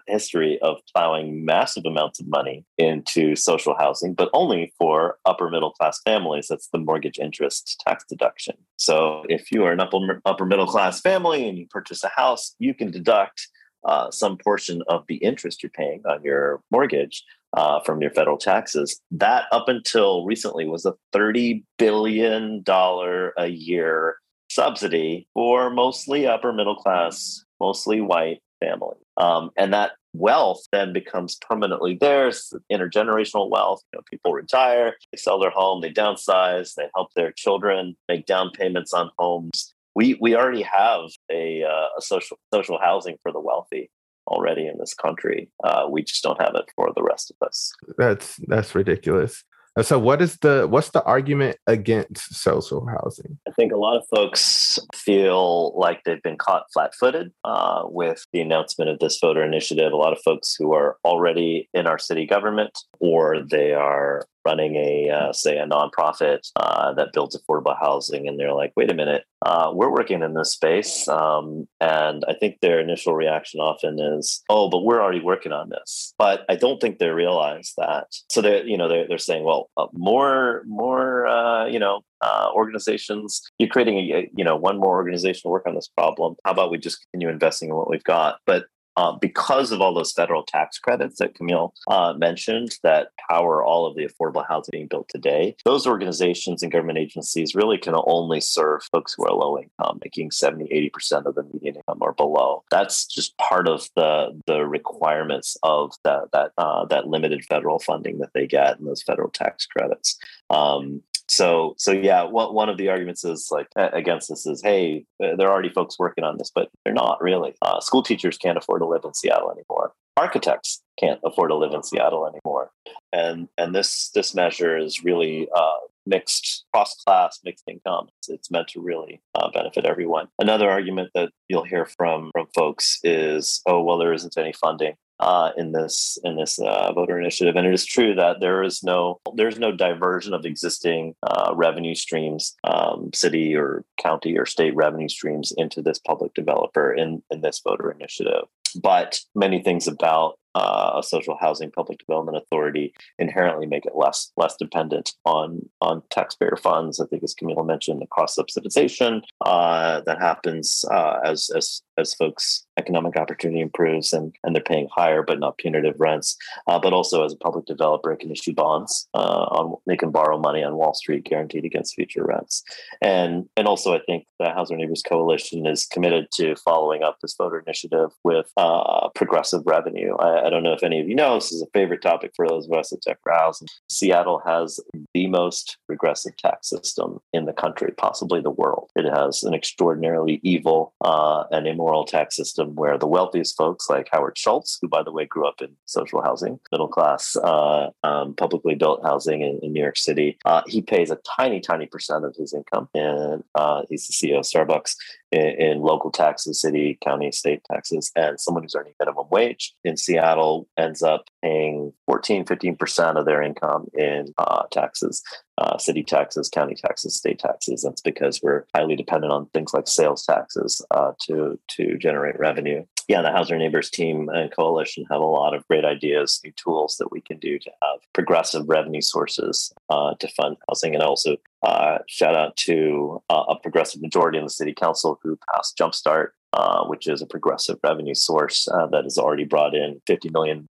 history of plowing massive amounts of money into social housing, but only for upper middle class families. That's the mortgage interest tax deduction. So, if you are an upper, upper middle class family and you purchase a house, you can deduct uh, some portion of the interest you're paying on your mortgage uh, from your federal taxes. That, up until recently, was a $30 billion a year subsidy for mostly upper middle class, mostly white families. Um, and that wealth then becomes permanently theirs intergenerational wealth you know people retire they sell their home they downsize they help their children make down payments on homes we we already have a, uh, a social social housing for the wealthy already in this country. Uh, we just don't have it for the rest of us. That's that's ridiculous. So, what is the what's the argument against social housing? I think a lot of folks feel like they've been caught flat-footed uh, with the announcement of this voter initiative. A lot of folks who are already in our city government, or they are running a uh, say a nonprofit uh, that builds affordable housing and they're like wait a minute uh, we're working in this space. Um, and i think their initial reaction often is oh but we're already working on this. But i don't think they realize that. So they're you know they're, they're saying well uh, more more uh, you know uh, organizations you're creating a you know one more organization to work on this problem. How about we just continue investing in what we've got? But uh, because of all those federal tax credits that Camille uh, mentioned that power all of the affordable housing being built today, those organizations and government agencies really can only serve folks who are low income, making 70, 80% of the median income or below. That's just part of the, the requirements of that, that, uh, that limited federal funding that they get and those federal tax credits. Um, so so yeah one, one of the arguments is like against this is hey there are already folks working on this but they're not really. Uh, school teachers can't afford to live in seattle anymore. Architects can't afford to live in seattle anymore. And and this this measure is really uh, mixed cross class mixed income. It's, it's meant to really uh, benefit everyone. Another argument that you'll hear from from folks is oh well there isn't any funding uh, in this in this uh, voter initiative. And it is true that there is no there's no diversion of existing uh, revenue streams, um, city or county or state revenue streams into this public developer in in this voter initiative. But many things about uh, a social housing public development authority inherently make it less less dependent on on taxpayer funds. I think, as Camille mentioned, the cross subsidization uh, that happens uh, as as as folks' economic opportunity improves and and they're paying higher but not punitive rents. Uh, but also, as a public developer, it can issue bonds uh, on they can borrow money on Wall Street guaranteed against future rents. And and also, I think the House Our Neighbors Coalition is committed to following up this voter initiative with uh, progressive revenue. I, I don't know if any of you know, this is a favorite topic for those of us at Tech House. Seattle has the most regressive tax system in the country, possibly the world. It has an extraordinarily evil uh, and immoral tax system where the wealthiest folks, like Howard Schultz, who, by the way, grew up in social housing, middle class, uh, um, publicly built housing in, in New York City, uh, he pays a tiny, tiny percent of his income. And uh, he's the CEO of Starbucks in, in, local taxes, city, county, state taxes, and someone who's earning minimum wage in Seattle ends up paying 14, 15% of their income in uh, taxes, uh, city taxes, county taxes, state taxes. That's because we're highly dependent on things like sales taxes uh, to, to generate revenue yeah, the House Our Neighbors team and coalition have a lot of great ideas, new tools that we can do to have progressive revenue sources uh, to fund housing. And also uh, shout out to uh, a progressive majority in the city council who passed Jumpstart, uh, which is a progressive revenue source uh, that has already brought in $50 million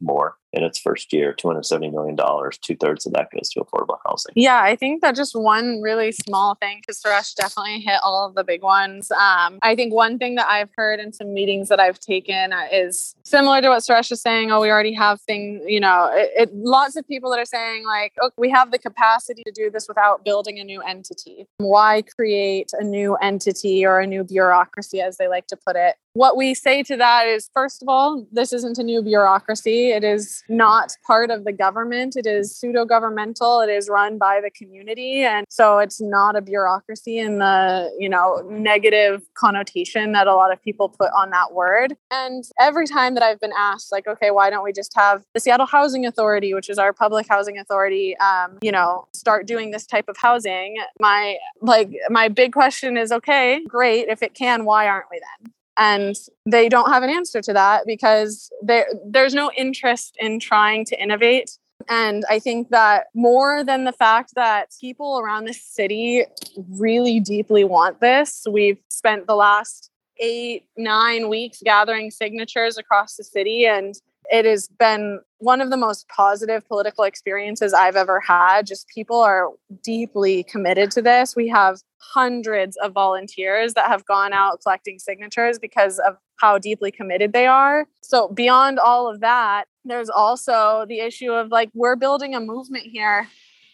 more in its first year, $270 million. Two thirds of that goes to affordable housing. Yeah, I think that just one really small thing, because Suresh definitely hit all of the big ones. Um, I think one thing that I've heard in some meetings that I've taken uh, is similar to what Suresh is saying. Oh, we already have things, you know, it, it, lots of people that are saying, like, oh, we have the capacity to do this without building a new entity. Why create a new entity or a new bureaucracy, as they like to put it? What we say to that is first of all, this isn't a new bureaucracy. It is not part of the government. It is pseudo governmental. It is run by the community. And so it's not a bureaucracy in the, you know, negative connotation that a lot of people put on that word. And every time that I've been asked, like, okay, why don't we just have the Seattle Housing Authority, which is our public housing authority, um, you know, start doing this type of housing? My like my big question is, okay, great. If it can, why aren't we then? And they don't have an answer to that because there's no interest in trying to innovate. And i think that more than the fact that people around the city really deeply want this we've spent the last eight nine weeks gathering signatures across the city and it has been one of the most positive political experiences I've ever had. Just people are deeply committed to this. We have hundreds of volunteers that have gone out collecting signatures because of how deeply committed they are. So, beyond all of that, there's also the issue of like, we're building a movement here.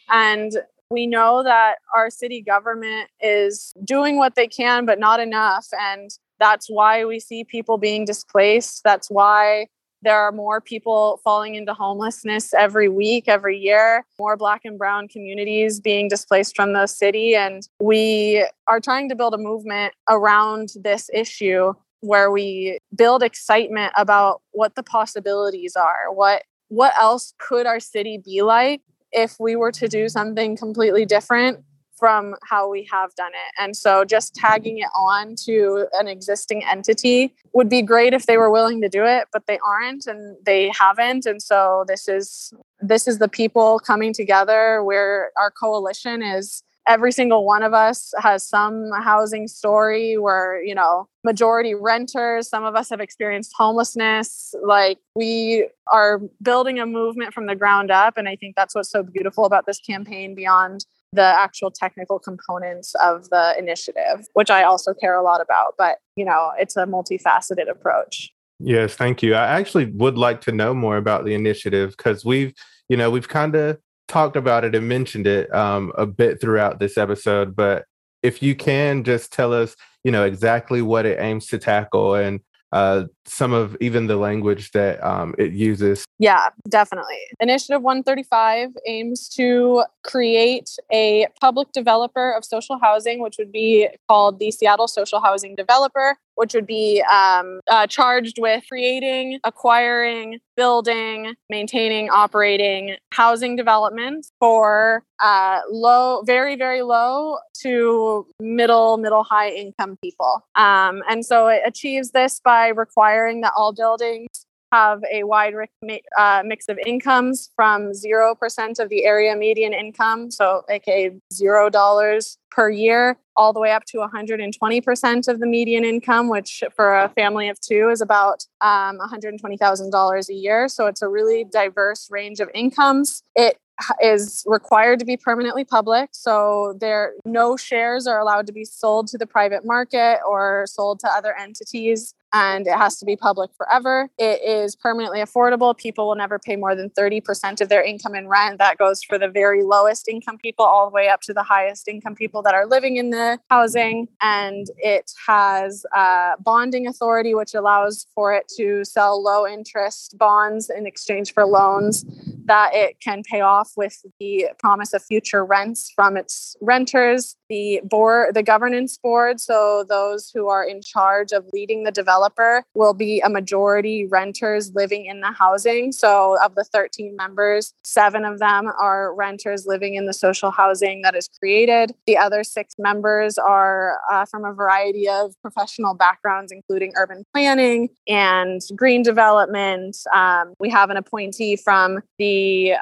And we know that our city government is doing what they can, but not enough. And that's why we see people being displaced. That's why there are more people falling into homelessness every week, every year, more Black and Brown communities being displaced from the city. And we are trying to build a movement around this issue where we build excitement about what the possibilities are, what what else could our city be like if we were to do something completely different from how we have done it. And so just tagging it on to an existing entity would be great if they were willing to do it, but they aren't and they haven't. And so this is this is the people coming together where our coalition is every single one of us has some housing story where you know majority renters some of us have experienced homelessness like we are building a movement from the ground up and i think that's what's so beautiful about this campaign beyond the actual technical components of the initiative, which I also care a lot about. But, you know, it's a multifaceted approach. Yes, thank you. I actually would like to know more about the initiative because we've, you know, we've kind of talked about it and mentioned it um, a bit throughout this episode. But if you can just tell us, you know, exactly what it aims to tackle and uh, some of even the language that um, it uses. Yeah, definitely. Initiative 135 aims to create a public developer of social housing, which would be called the Seattle Social Housing Developer which would be um, uh, charged with creating, acquiring, building, maintaining, operating housing development for uh, low, very, very low to middle, middle high income people. Um, and so it achieves this by requiring that all buildings have a wide uh, mix of incomes from 0% of the area median income, so aka $0 per year, all the way up to 120% of the median income, which for a family of two is about um, $120,000 a year. So it's a really diverse range of incomes. It is required to be permanently public so there no shares are allowed to be sold to the private market or sold to other entities and it has to be public forever. It is permanently affordable. People will never pay more than 30% of their income in rent. That goes for the very lowest income people all the way up to the highest income people that are living in the housing. And it has a bonding authority, which allows for it to sell low interest bonds in exchange for loans that it can pay off with the promise of future rents from its renters. The board, the governance board, so those who are in charge of leading the developer will be a majority renters living in the housing. So of the 13 members, seven of them are renters living in the social housing that is created. The other six members are uh, from a variety of professional backgrounds, including urban planning and green development. Um, we have an appointee from the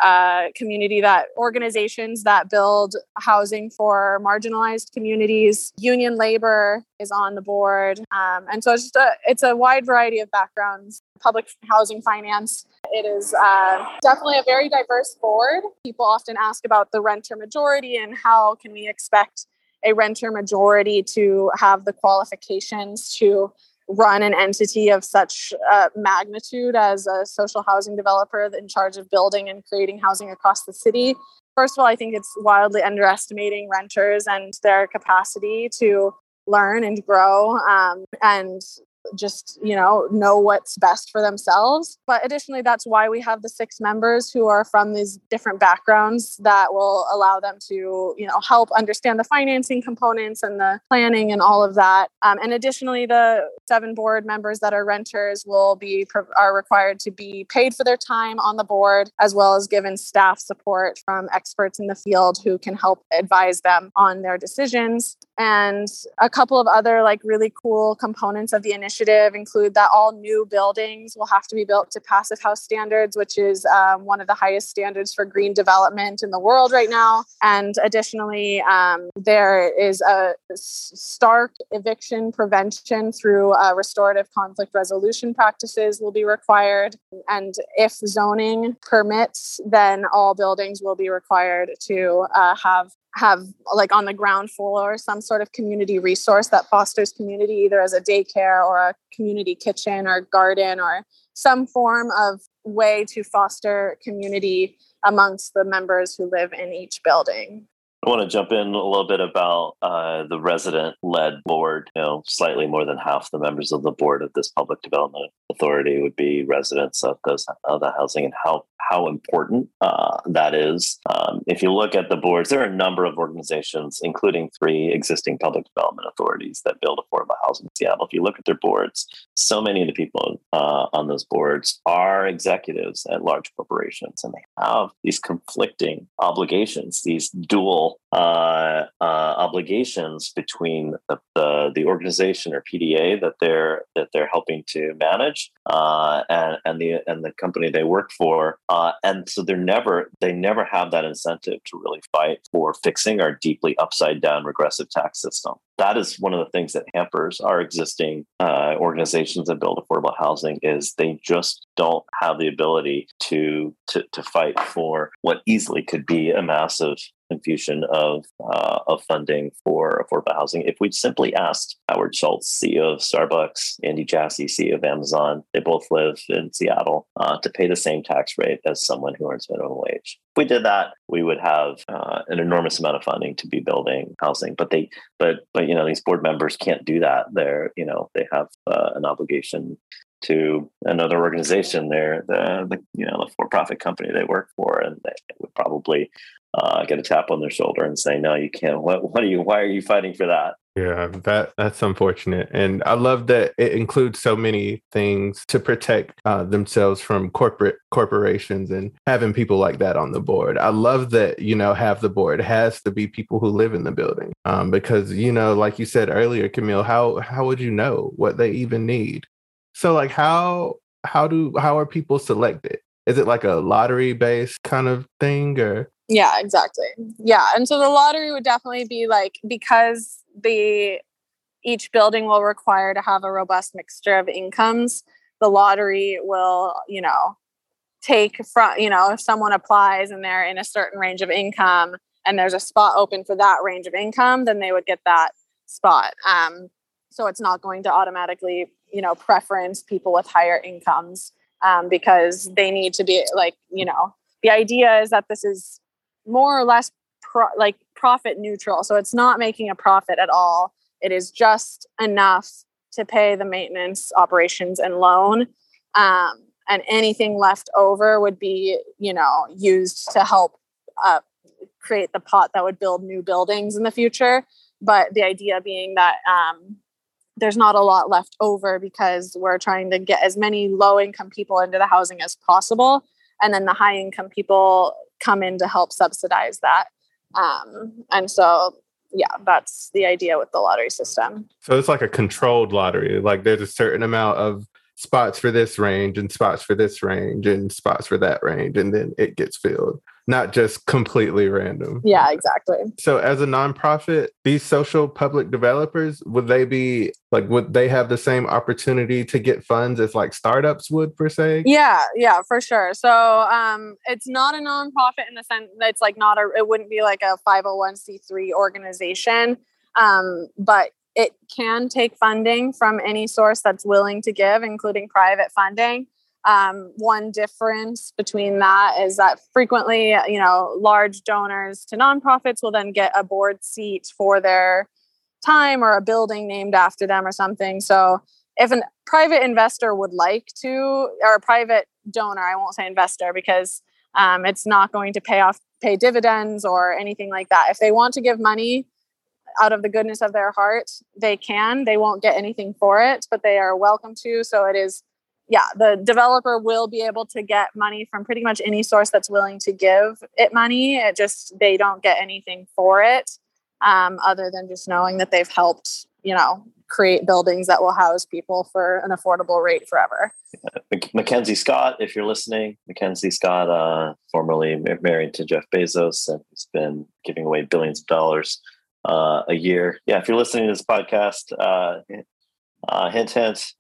uh, community that organizations that build housing for marginalized communities. Union labor is on the board, um, and so it's just a it's a wide variety of backgrounds. Public housing finance it is uh, definitely a very diverse board. People often ask about the renter majority and how can we expect a renter majority to have the qualifications to run an entity of such uh, magnitude as a social housing developer in charge of building and creating housing across the city. First of all, I think it's wildly underestimating renters and their capacity to learn and grow um, and just you know know what's best for themselves. But additionally that's why we have the six members who are from these different backgrounds that will allow them to you know help understand the financing components and the planning and all of that. Um, and additionally the seven board members that are renters will be are required to be paid for their time on the board as well as given staff support from experts in the field who can help advise them on their decisions and a couple of other like really cool components of the initiative include that all new buildings will have to be built to passive house standards, which is um, one of the highest standards for green development in the world right now. And additionally, um, there is a stark eviction prevention through uh, restorative conflict resolution practices will be required. And if zoning permits, then all buildings will be required to uh, have have like on the ground floor some sort of community resource that fosters community either as a daycare or a community kitchen or garden or some form of way to foster community amongst the members who live in each building I want to jump in a little bit about uh, the resident led board. You know, slightly more than half the members of the board of this public development authority would be residents of those of the housing and how how important uh, that is. Um, if you look at the boards, there are a number of organizations, including three existing public development authorities that build affordable housing in Seattle. If you look at their boards, so many of the people uh, on those boards are executives at large corporations, and they have these conflicting obligations, these dual uh, uh obligations between the, the, the organization or PDA that they're that they're helping to manage uh, and and the and the company they work for uh, and so they're never they never have that incentive to really fight for fixing our deeply upside down regressive tax system. That is one of the things that hampers our existing uh, organizations that build affordable housing is they just don't have the ability to, to to fight for what easily could be a massive infusion of uh, of funding for affordable housing. If we'd simply asked Howard Schultz, CEO of Starbucks, Andy Jassy, CEO of Amazon, they both live in Seattle, uh, to pay the same tax rate as someone who earns minimum wage. If we did that, we would have uh, an enormous amount of funding to be building housing. But they, but but you know, these board members can't do that. They're you know they have uh, an obligation to another organization they're the, the you know the for-profit company they work for and they would probably uh, get a tap on their shoulder and say, "No, you can't. What? What are you? Why are you fighting for that?" Yeah, that that's unfortunate, and I love that it includes so many things to protect uh, themselves from corporate corporations and having people like that on the board. I love that you know have the board it has to be people who live in the building, um, because you know, like you said earlier, Camille, how how would you know what they even need? So, like, how how do how are people selected? Is it like a lottery based kind of thing, or yeah, exactly. Yeah. And so the lottery would definitely be like because the each building will require to have a robust mixture of incomes, the lottery will, you know, take from, you know, if someone applies and they're in a certain range of income and there's a spot open for that range of income, then they would get that spot. Um, so it's not going to automatically, you know, preference people with higher incomes um, because they need to be like, you know, the idea is that this is more or less pro- like profit neutral. So it's not making a profit at all. It is just enough to pay the maintenance operations and loan. Um, and anything left over would be, you know, used to help uh, create the pot that would build new buildings in the future. But the idea being that um, there's not a lot left over because we're trying to get as many low income people into the housing as possible. And then the high income people come in to help subsidize that. Um, and so, yeah, that's the idea with the lottery system. So it's like a controlled lottery. Like there's a certain amount of spots for this range and spots for this range and spots for that range, and then it gets filled. Not just completely random. Yeah, exactly. So, as a nonprofit, these social public developers would they be like would they have the same opportunity to get funds as like startups would per se? Yeah, yeah, for sure. So, um, it's not a nonprofit in the sense that it's like not a. It wouldn't be like a 501c3 organization, um, but it can take funding from any source that's willing to give, including private funding. Um, one difference between that is that frequently, you know, large donors to nonprofits will then get a board seat for their time or a building named after them or something. So if a private investor would like to, or a private donor, I won't say investor because um, it's not going to pay off, pay dividends or anything like that. If they want to give money out of the goodness of their heart, they can. They won't get anything for it, but they are welcome to. So it is yeah, the developer will be able to get money from pretty much any source that's willing to give it money. It just they don't get anything for it, um, other than just knowing that they've helped, you know, create buildings that will house people for an affordable rate forever. Mackenzie Scott, if you're listening, Mackenzie Scott, uh, formerly married to Jeff Bezos, and has been giving away billions of dollars uh, a year. Yeah, if you're listening to this podcast, uh, uh hint, hint,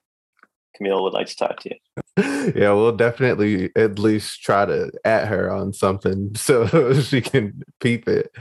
Camille would like to talk to you. Yeah, we'll definitely at least try to at her on something so she can peep it.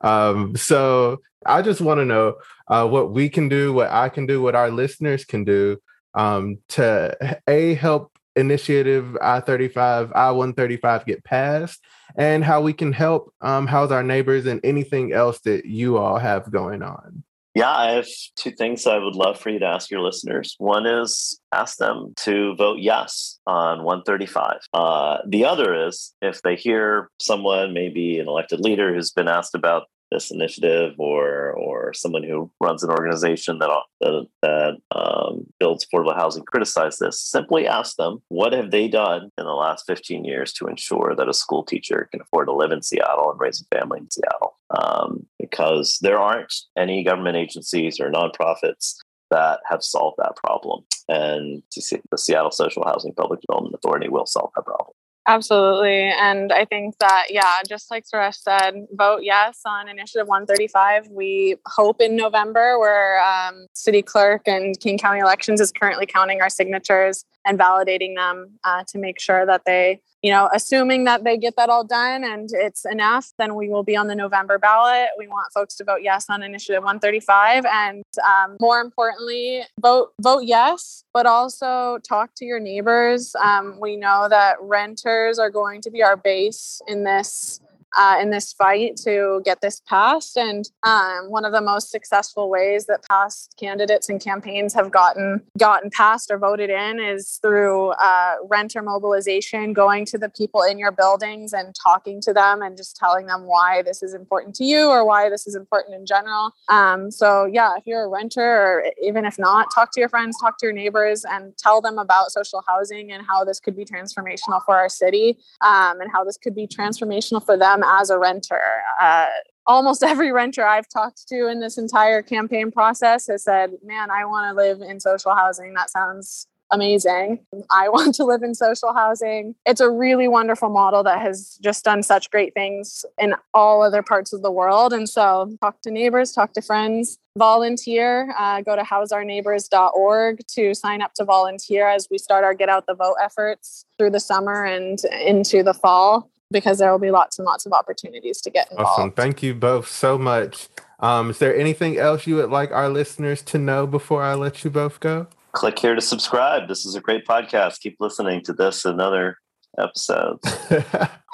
Um, so I just want to know uh, what we can do, what I can do, what our listeners can do um, to a help initiative I-35, I-135 get passed and how we can help um, house our neighbors and anything else that you all have going on. Yeah, I have two things I would love for you to ask your listeners. One is ask them to vote yes on 135. Uh, the other is if they hear someone, maybe an elected leader who's been asked about this initiative or or someone who runs an organization that that, that um, builds affordable housing criticize this simply ask them what have they done in the last 15 years to ensure that a school teacher can afford to live in seattle and raise a family in seattle um, because there aren't any government agencies or nonprofits that have solved that problem and the seattle social housing public development authority will solve that problem Absolutely. And I think that, yeah, just like Suresh said, vote yes on Initiative 135. We hope in November, where um, City Clerk and King County Elections is currently counting our signatures and validating them uh, to make sure that they you know, assuming that they get that all done and it's enough, then we will be on the November ballot. We want folks to vote yes on Initiative 135, and um, more importantly, vote vote yes, but also talk to your neighbors. Um, we know that renters are going to be our base in this uh, in this fight to get this passed. And um, one of the most successful ways that past candidates and campaigns have gotten gotten passed or voted in is through uh, renter mobilization, going to the people in your buildings and talking to them and just telling them why this is important to you or why this is important in general. Um, so yeah, if you're a renter or even if not, talk to your friends, talk to your neighbors, and tell them about social housing and how this could be transformational for our city um, and how this could be transformational for them as a renter. Uh, almost every renter I've talked to in this entire campaign process has said, Man, I want to live in social housing. That sounds amazing. I want to live in social housing. It's a really wonderful model that has just done such great things in all other parts of the world. And so, talk to neighbors, talk to friends, volunteer. Uh, go to houseourneighbors.org to sign up to volunteer as we start our Get Out the Vote efforts through the summer and into the fall because there will be lots and lots of opportunities to get involved. Awesome. Thank you both so much. Um, is there anything else you would like our listeners to know before I let you both go? Click here to subscribe. This is a great podcast. Keep listening to this and other episodes.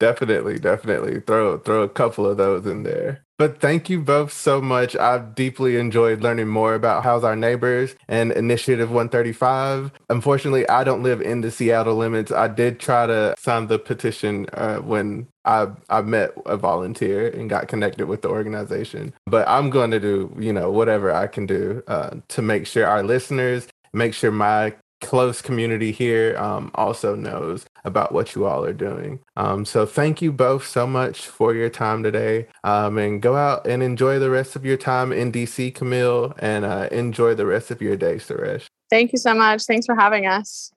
definitely, definitely. Throw throw a couple of those in there. But thank you both so much. I've deeply enjoyed learning more about House Our Neighbors and Initiative 135. Unfortunately, I don't live in the Seattle limits. I did try to sign the petition uh, when I I met a volunteer and got connected with the organization. But I'm going to do you know whatever I can do uh, to make sure our listeners, make sure my close community here um, also knows about what you all are doing. Um, so thank you both so much for your time today. Um, and go out and enjoy the rest of your time in DC, Camille, and uh, enjoy the rest of your day, Suresh. Thank you so much. Thanks for having us.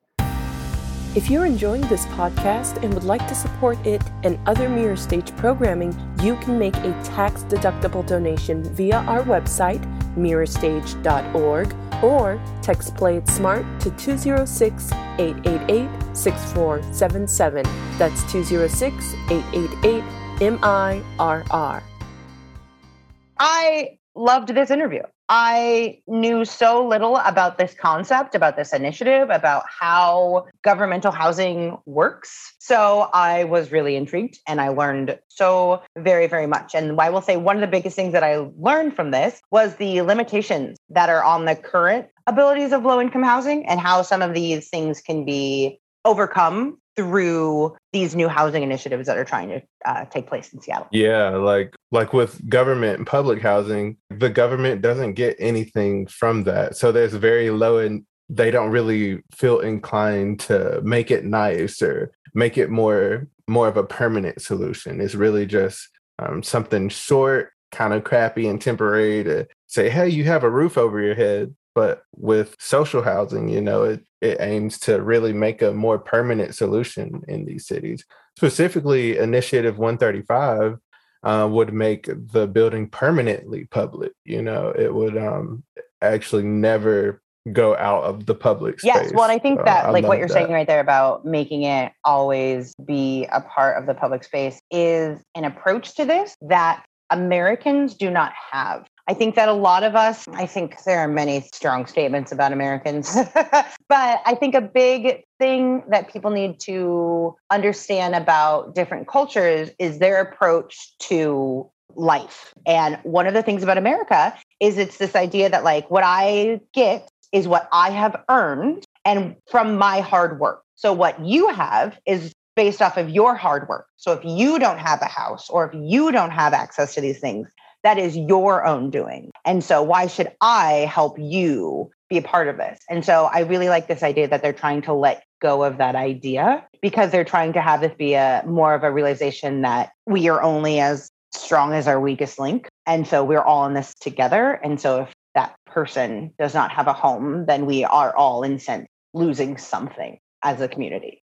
If you're enjoying this podcast and would like to support it and other Mirror Stage programming, you can make a tax deductible donation via our website, mirrorstage.org, or text Play It Smart to 206 888 6477. That's 206 888 MIRR. I loved this interview. I knew so little about this concept, about this initiative, about how governmental housing works. So I was really intrigued and I learned so very, very much. And I will say one of the biggest things that I learned from this was the limitations that are on the current abilities of low income housing and how some of these things can be overcome through these new housing initiatives that are trying to uh, take place in Seattle. Yeah, like like with government and public housing, the government doesn't get anything from that. So there's very low and they don't really feel inclined to make it nice or make it more more of a permanent solution. It's really just um, something short, kind of crappy and temporary to say, hey, you have a roof over your head. But with social housing, you know, it, it aims to really make a more permanent solution in these cities. Specifically, Initiative 135 uh, would make the building permanently public. You know, it would um, actually never go out of the public space. Yes, well, I think uh, that, like what you're that. saying right there about making it always be a part of the public space, is an approach to this that Americans do not have. I think that a lot of us, I think there are many strong statements about Americans, but I think a big thing that people need to understand about different cultures is their approach to life. And one of the things about America is it's this idea that, like, what I get is what I have earned and from my hard work. So, what you have is based off of your hard work. So, if you don't have a house or if you don't have access to these things, that is your own doing. And so, why should I help you be a part of this? And so, I really like this idea that they're trying to let go of that idea because they're trying to have this be a more of a realization that we are only as strong as our weakest link. And so, we're all in this together. And so, if that person does not have a home, then we are all in sense losing something as a community.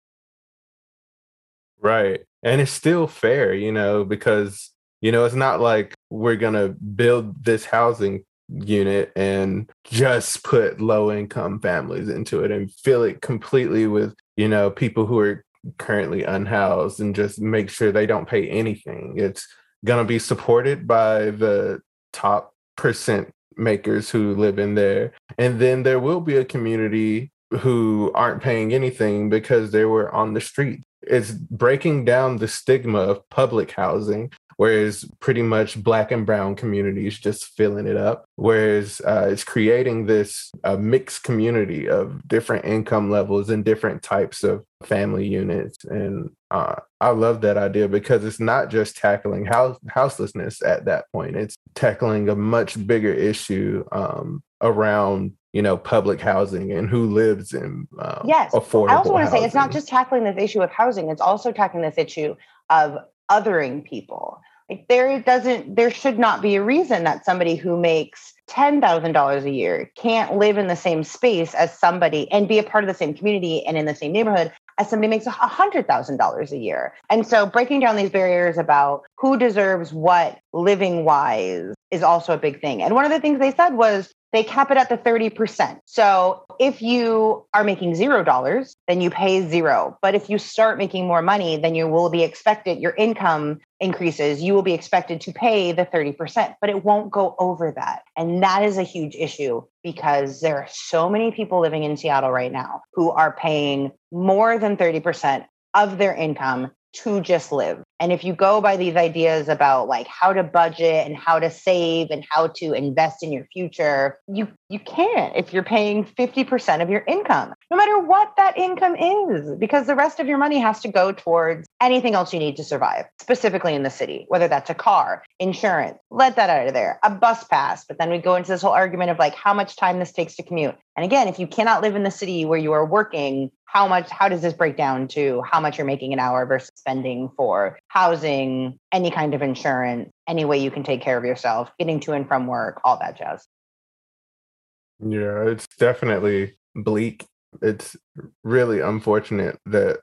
Right. And it's still fair, you know, because you know, it's not like we're going to build this housing unit and just put low income families into it and fill it completely with, you know, people who are currently unhoused and just make sure they don't pay anything. It's going to be supported by the top percent makers who live in there. And then there will be a community who aren't paying anything because they were on the street. It's breaking down the stigma of public housing whereas pretty much black and brown communities just filling it up whereas uh, it's creating this uh, mixed community of different income levels and different types of family units. And uh, i love that idea because it's not just tackling house houselessness at that point. It's tackling a much bigger issue um, around you know public housing and who lives in um, yes affordable i also want to say it's not just tackling this issue of housing it's also tackling this issue of othering people. Like there doesn't there should not be a reason that somebody who makes $10,000 a year can't live in the same space as somebody and be a part of the same community and in the same neighborhood as somebody makes $100,000 a year. And so breaking down these barriers about who deserves what living wise is also a big thing. And one of the things they said was they cap it at the 30%. So if you are making zero dollars, then you pay zero. But if you start making more money, then you will be expected, your income increases, you will be expected to pay the 30%, but it won't go over that. And that is a huge issue because there are so many people living in Seattle right now who are paying more than 30% of their income to just live. And if you go by these ideas about like how to budget and how to save and how to invest in your future, you you can't if you're paying 50% of your income, no matter what that income is, because the rest of your money has to go towards anything else you need to survive, specifically in the city, whether that's a car, insurance, let that out of there, a bus pass. But then we go into this whole argument of like how much time this takes to commute. And again, if you cannot live in the city where you are working, how much how does this break down to how much you're making an hour versus spending for housing, any kind of insurance, any way you can take care of yourself, getting to and from work, all that jazz. Yeah, it's definitely bleak it's really unfortunate that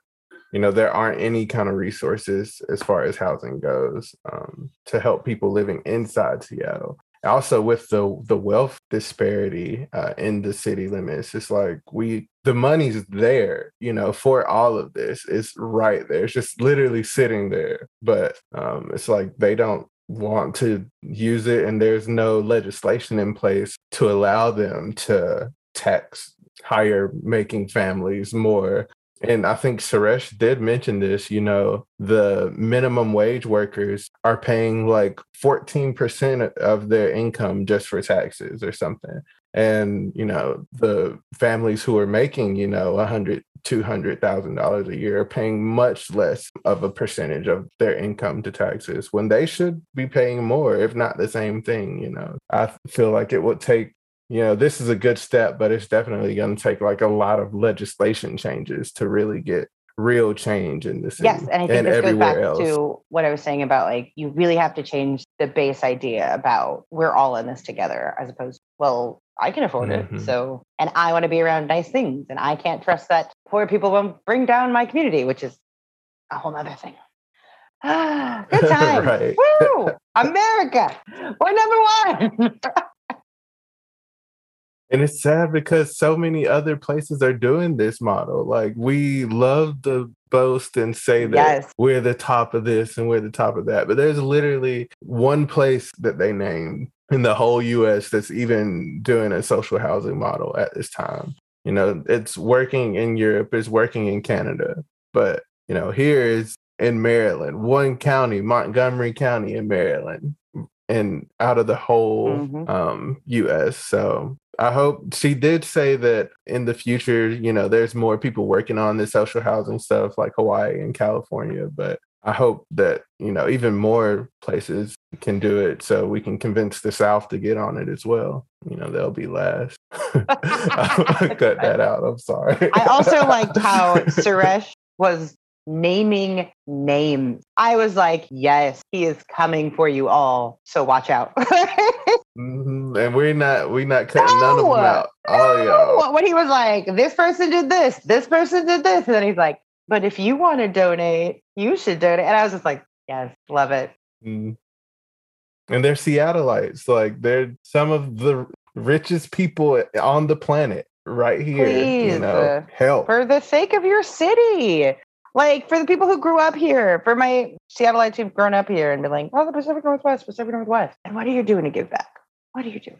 you know there aren't any kind of resources as far as housing goes um, to help people living inside Seattle. Also, with the the wealth disparity uh, in the city limits, it's like we the money's there, you know, for all of this. It's right there. It's just literally sitting there, but um, it's like they don't want to use it, and there's no legislation in place to allow them to tax higher making families more and I think Suresh did mention this, you know, the minimum wage workers are paying like 14% of their income just for taxes or something. And, you know, the families who are making, you know, a hundred, two hundred thousand dollars a year are paying much less of a percentage of their income to taxes when they should be paying more, if not the same thing, you know. I feel like it would take you know, this is a good step, but it's definitely going to take like a lot of legislation changes to really get real change in city. Yes, and I think and this goes back else. to what I was saying about like you really have to change the base idea about we're all in this together, as opposed, well, I can afford Mhm. it, so and I want to be around nice things, and I can't trust that poor people won't bring down my community, which is a whole other thing. Ah, good time. Right. Woo! America, we're number one. And it's sad because so many other places are doing this model. Like we love to boast and say that Yes. we're the top of this and we're the top of that. But there's literally one place that they named in the whole US that's even doing a social housing model at this time. You know, it's working in Europe, it's working in Canada. But, you know, here is in Maryland, one county, Montgomery County in Maryland, and out of the whole Mhm. um, US. So I hope she did say that in the future, you know, there's more people working on the social housing stuff like Hawaii and California. But I hope that, you know, even more places can do it so we can convince the South to get on it as well. You know, they'll be last. I'll cut that out. I'm sorry. I also liked how Suresh was naming names. I was like, yes, he is coming for you all. So watch out. Mhm. And we're not we're not cutting none of them out. Oh yeah. when he was like, this person did this, this person did this. And then he's like, but if you want to donate, you should donate. And I was just like, yes, love it. Mm. And they're Seattleites. Like they're some of the richest people on the planet right here. Please, you know, help. For the sake of your city. Like for the people who grew up here, for my Seattleites who've grown up here and been like, oh, the Pacific Northwest, Pacific Northwest. And what are you doing to give back? What are you doing?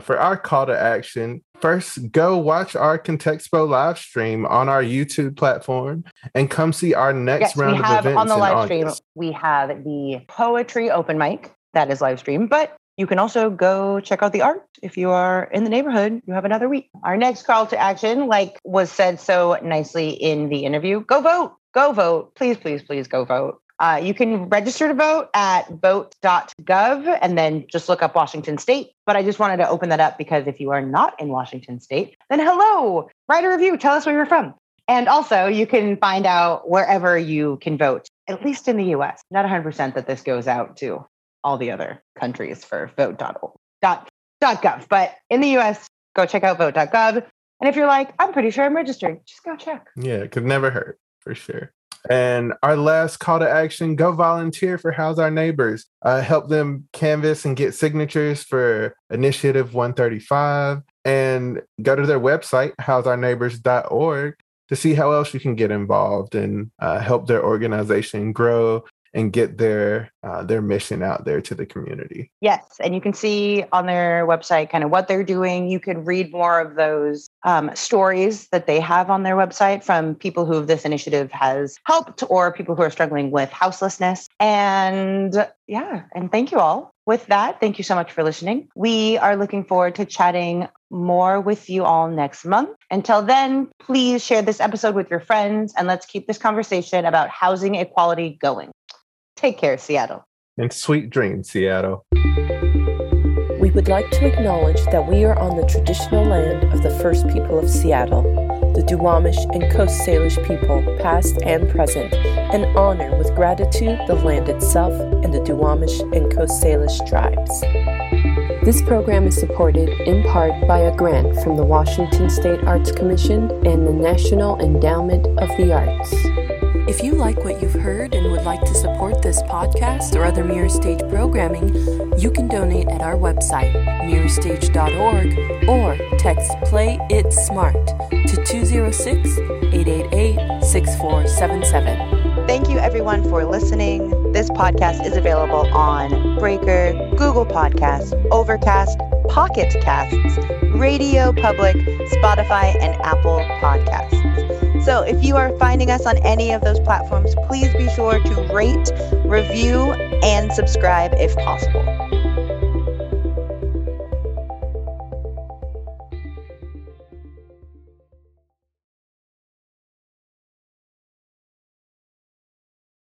For our call to action, first go watch our Contexpo live stream on our YouTube platform and come see our next yes, round we of have events on the live stream, August. we have the poetry open mic that is live stream, but you can also go check out the art if you are in the neighborhood. You have another week. Our next call to action, like was said so nicely in the interview, go vote, go vote. Please, please, please go vote. Uh, you can register to vote at vote.gov and then just look up Washington State. But I just wanted to open that up because if you are not in Washington State, then hello, write a review, tell us where you're from. And also, you can find out wherever you can vote, at least in the US. Not 100% that this goes out to all the other countries for vote.org. Dot, dot gov. But in the US, go check out vote.gov. And if you're like, I'm pretty sure I'm registered, just go check. Yeah, it could never hurt for sure. And our last call to action go volunteer for House Our Neighbors. Uh, help them canvas and get signatures for Initiative 135 and go to their website, houseourneighbors.org, to see how else you can get involved and uh, help their organization grow and get their uh, their mission out there to the community. Yes, and you can see on their website kind of what they're doing. You can read more of those um, stories that they have on their website from people who this initiative has helped or people who are struggling with houselessness. And yeah, and thank you all. With that, thank you so much for listening. We are looking forward to chatting more with you all next month. Until then, please share this episode with your friends and let's keep this conversation about housing equality going. Take care, Seattle. And sweet dreams, Seattle. We would like to acknowledge that we are on the traditional land of the first people of Seattle, the Duwamish and Coast Salish people, past and present, and honor with gratitude the land itself and the Duwamish and Coast Salish tribes. This program is supported in part by a grant from the Washington State Arts Commission and the National Endowment of the Arts. If you like what you've heard and would like to support this podcast or other Mirror Stage programming, you can donate at our website, mirrorstage.org, or text Play It Smart to 206 888 6477. Thank you, everyone, for listening. This podcast is available on Breaker, Google Podcasts, Overcast, Pocket Casts, Radio Public, Spotify, and Apple Podcasts. So if you are finding us on any of those platforms, please be sure to rate, review, and subscribe if possible.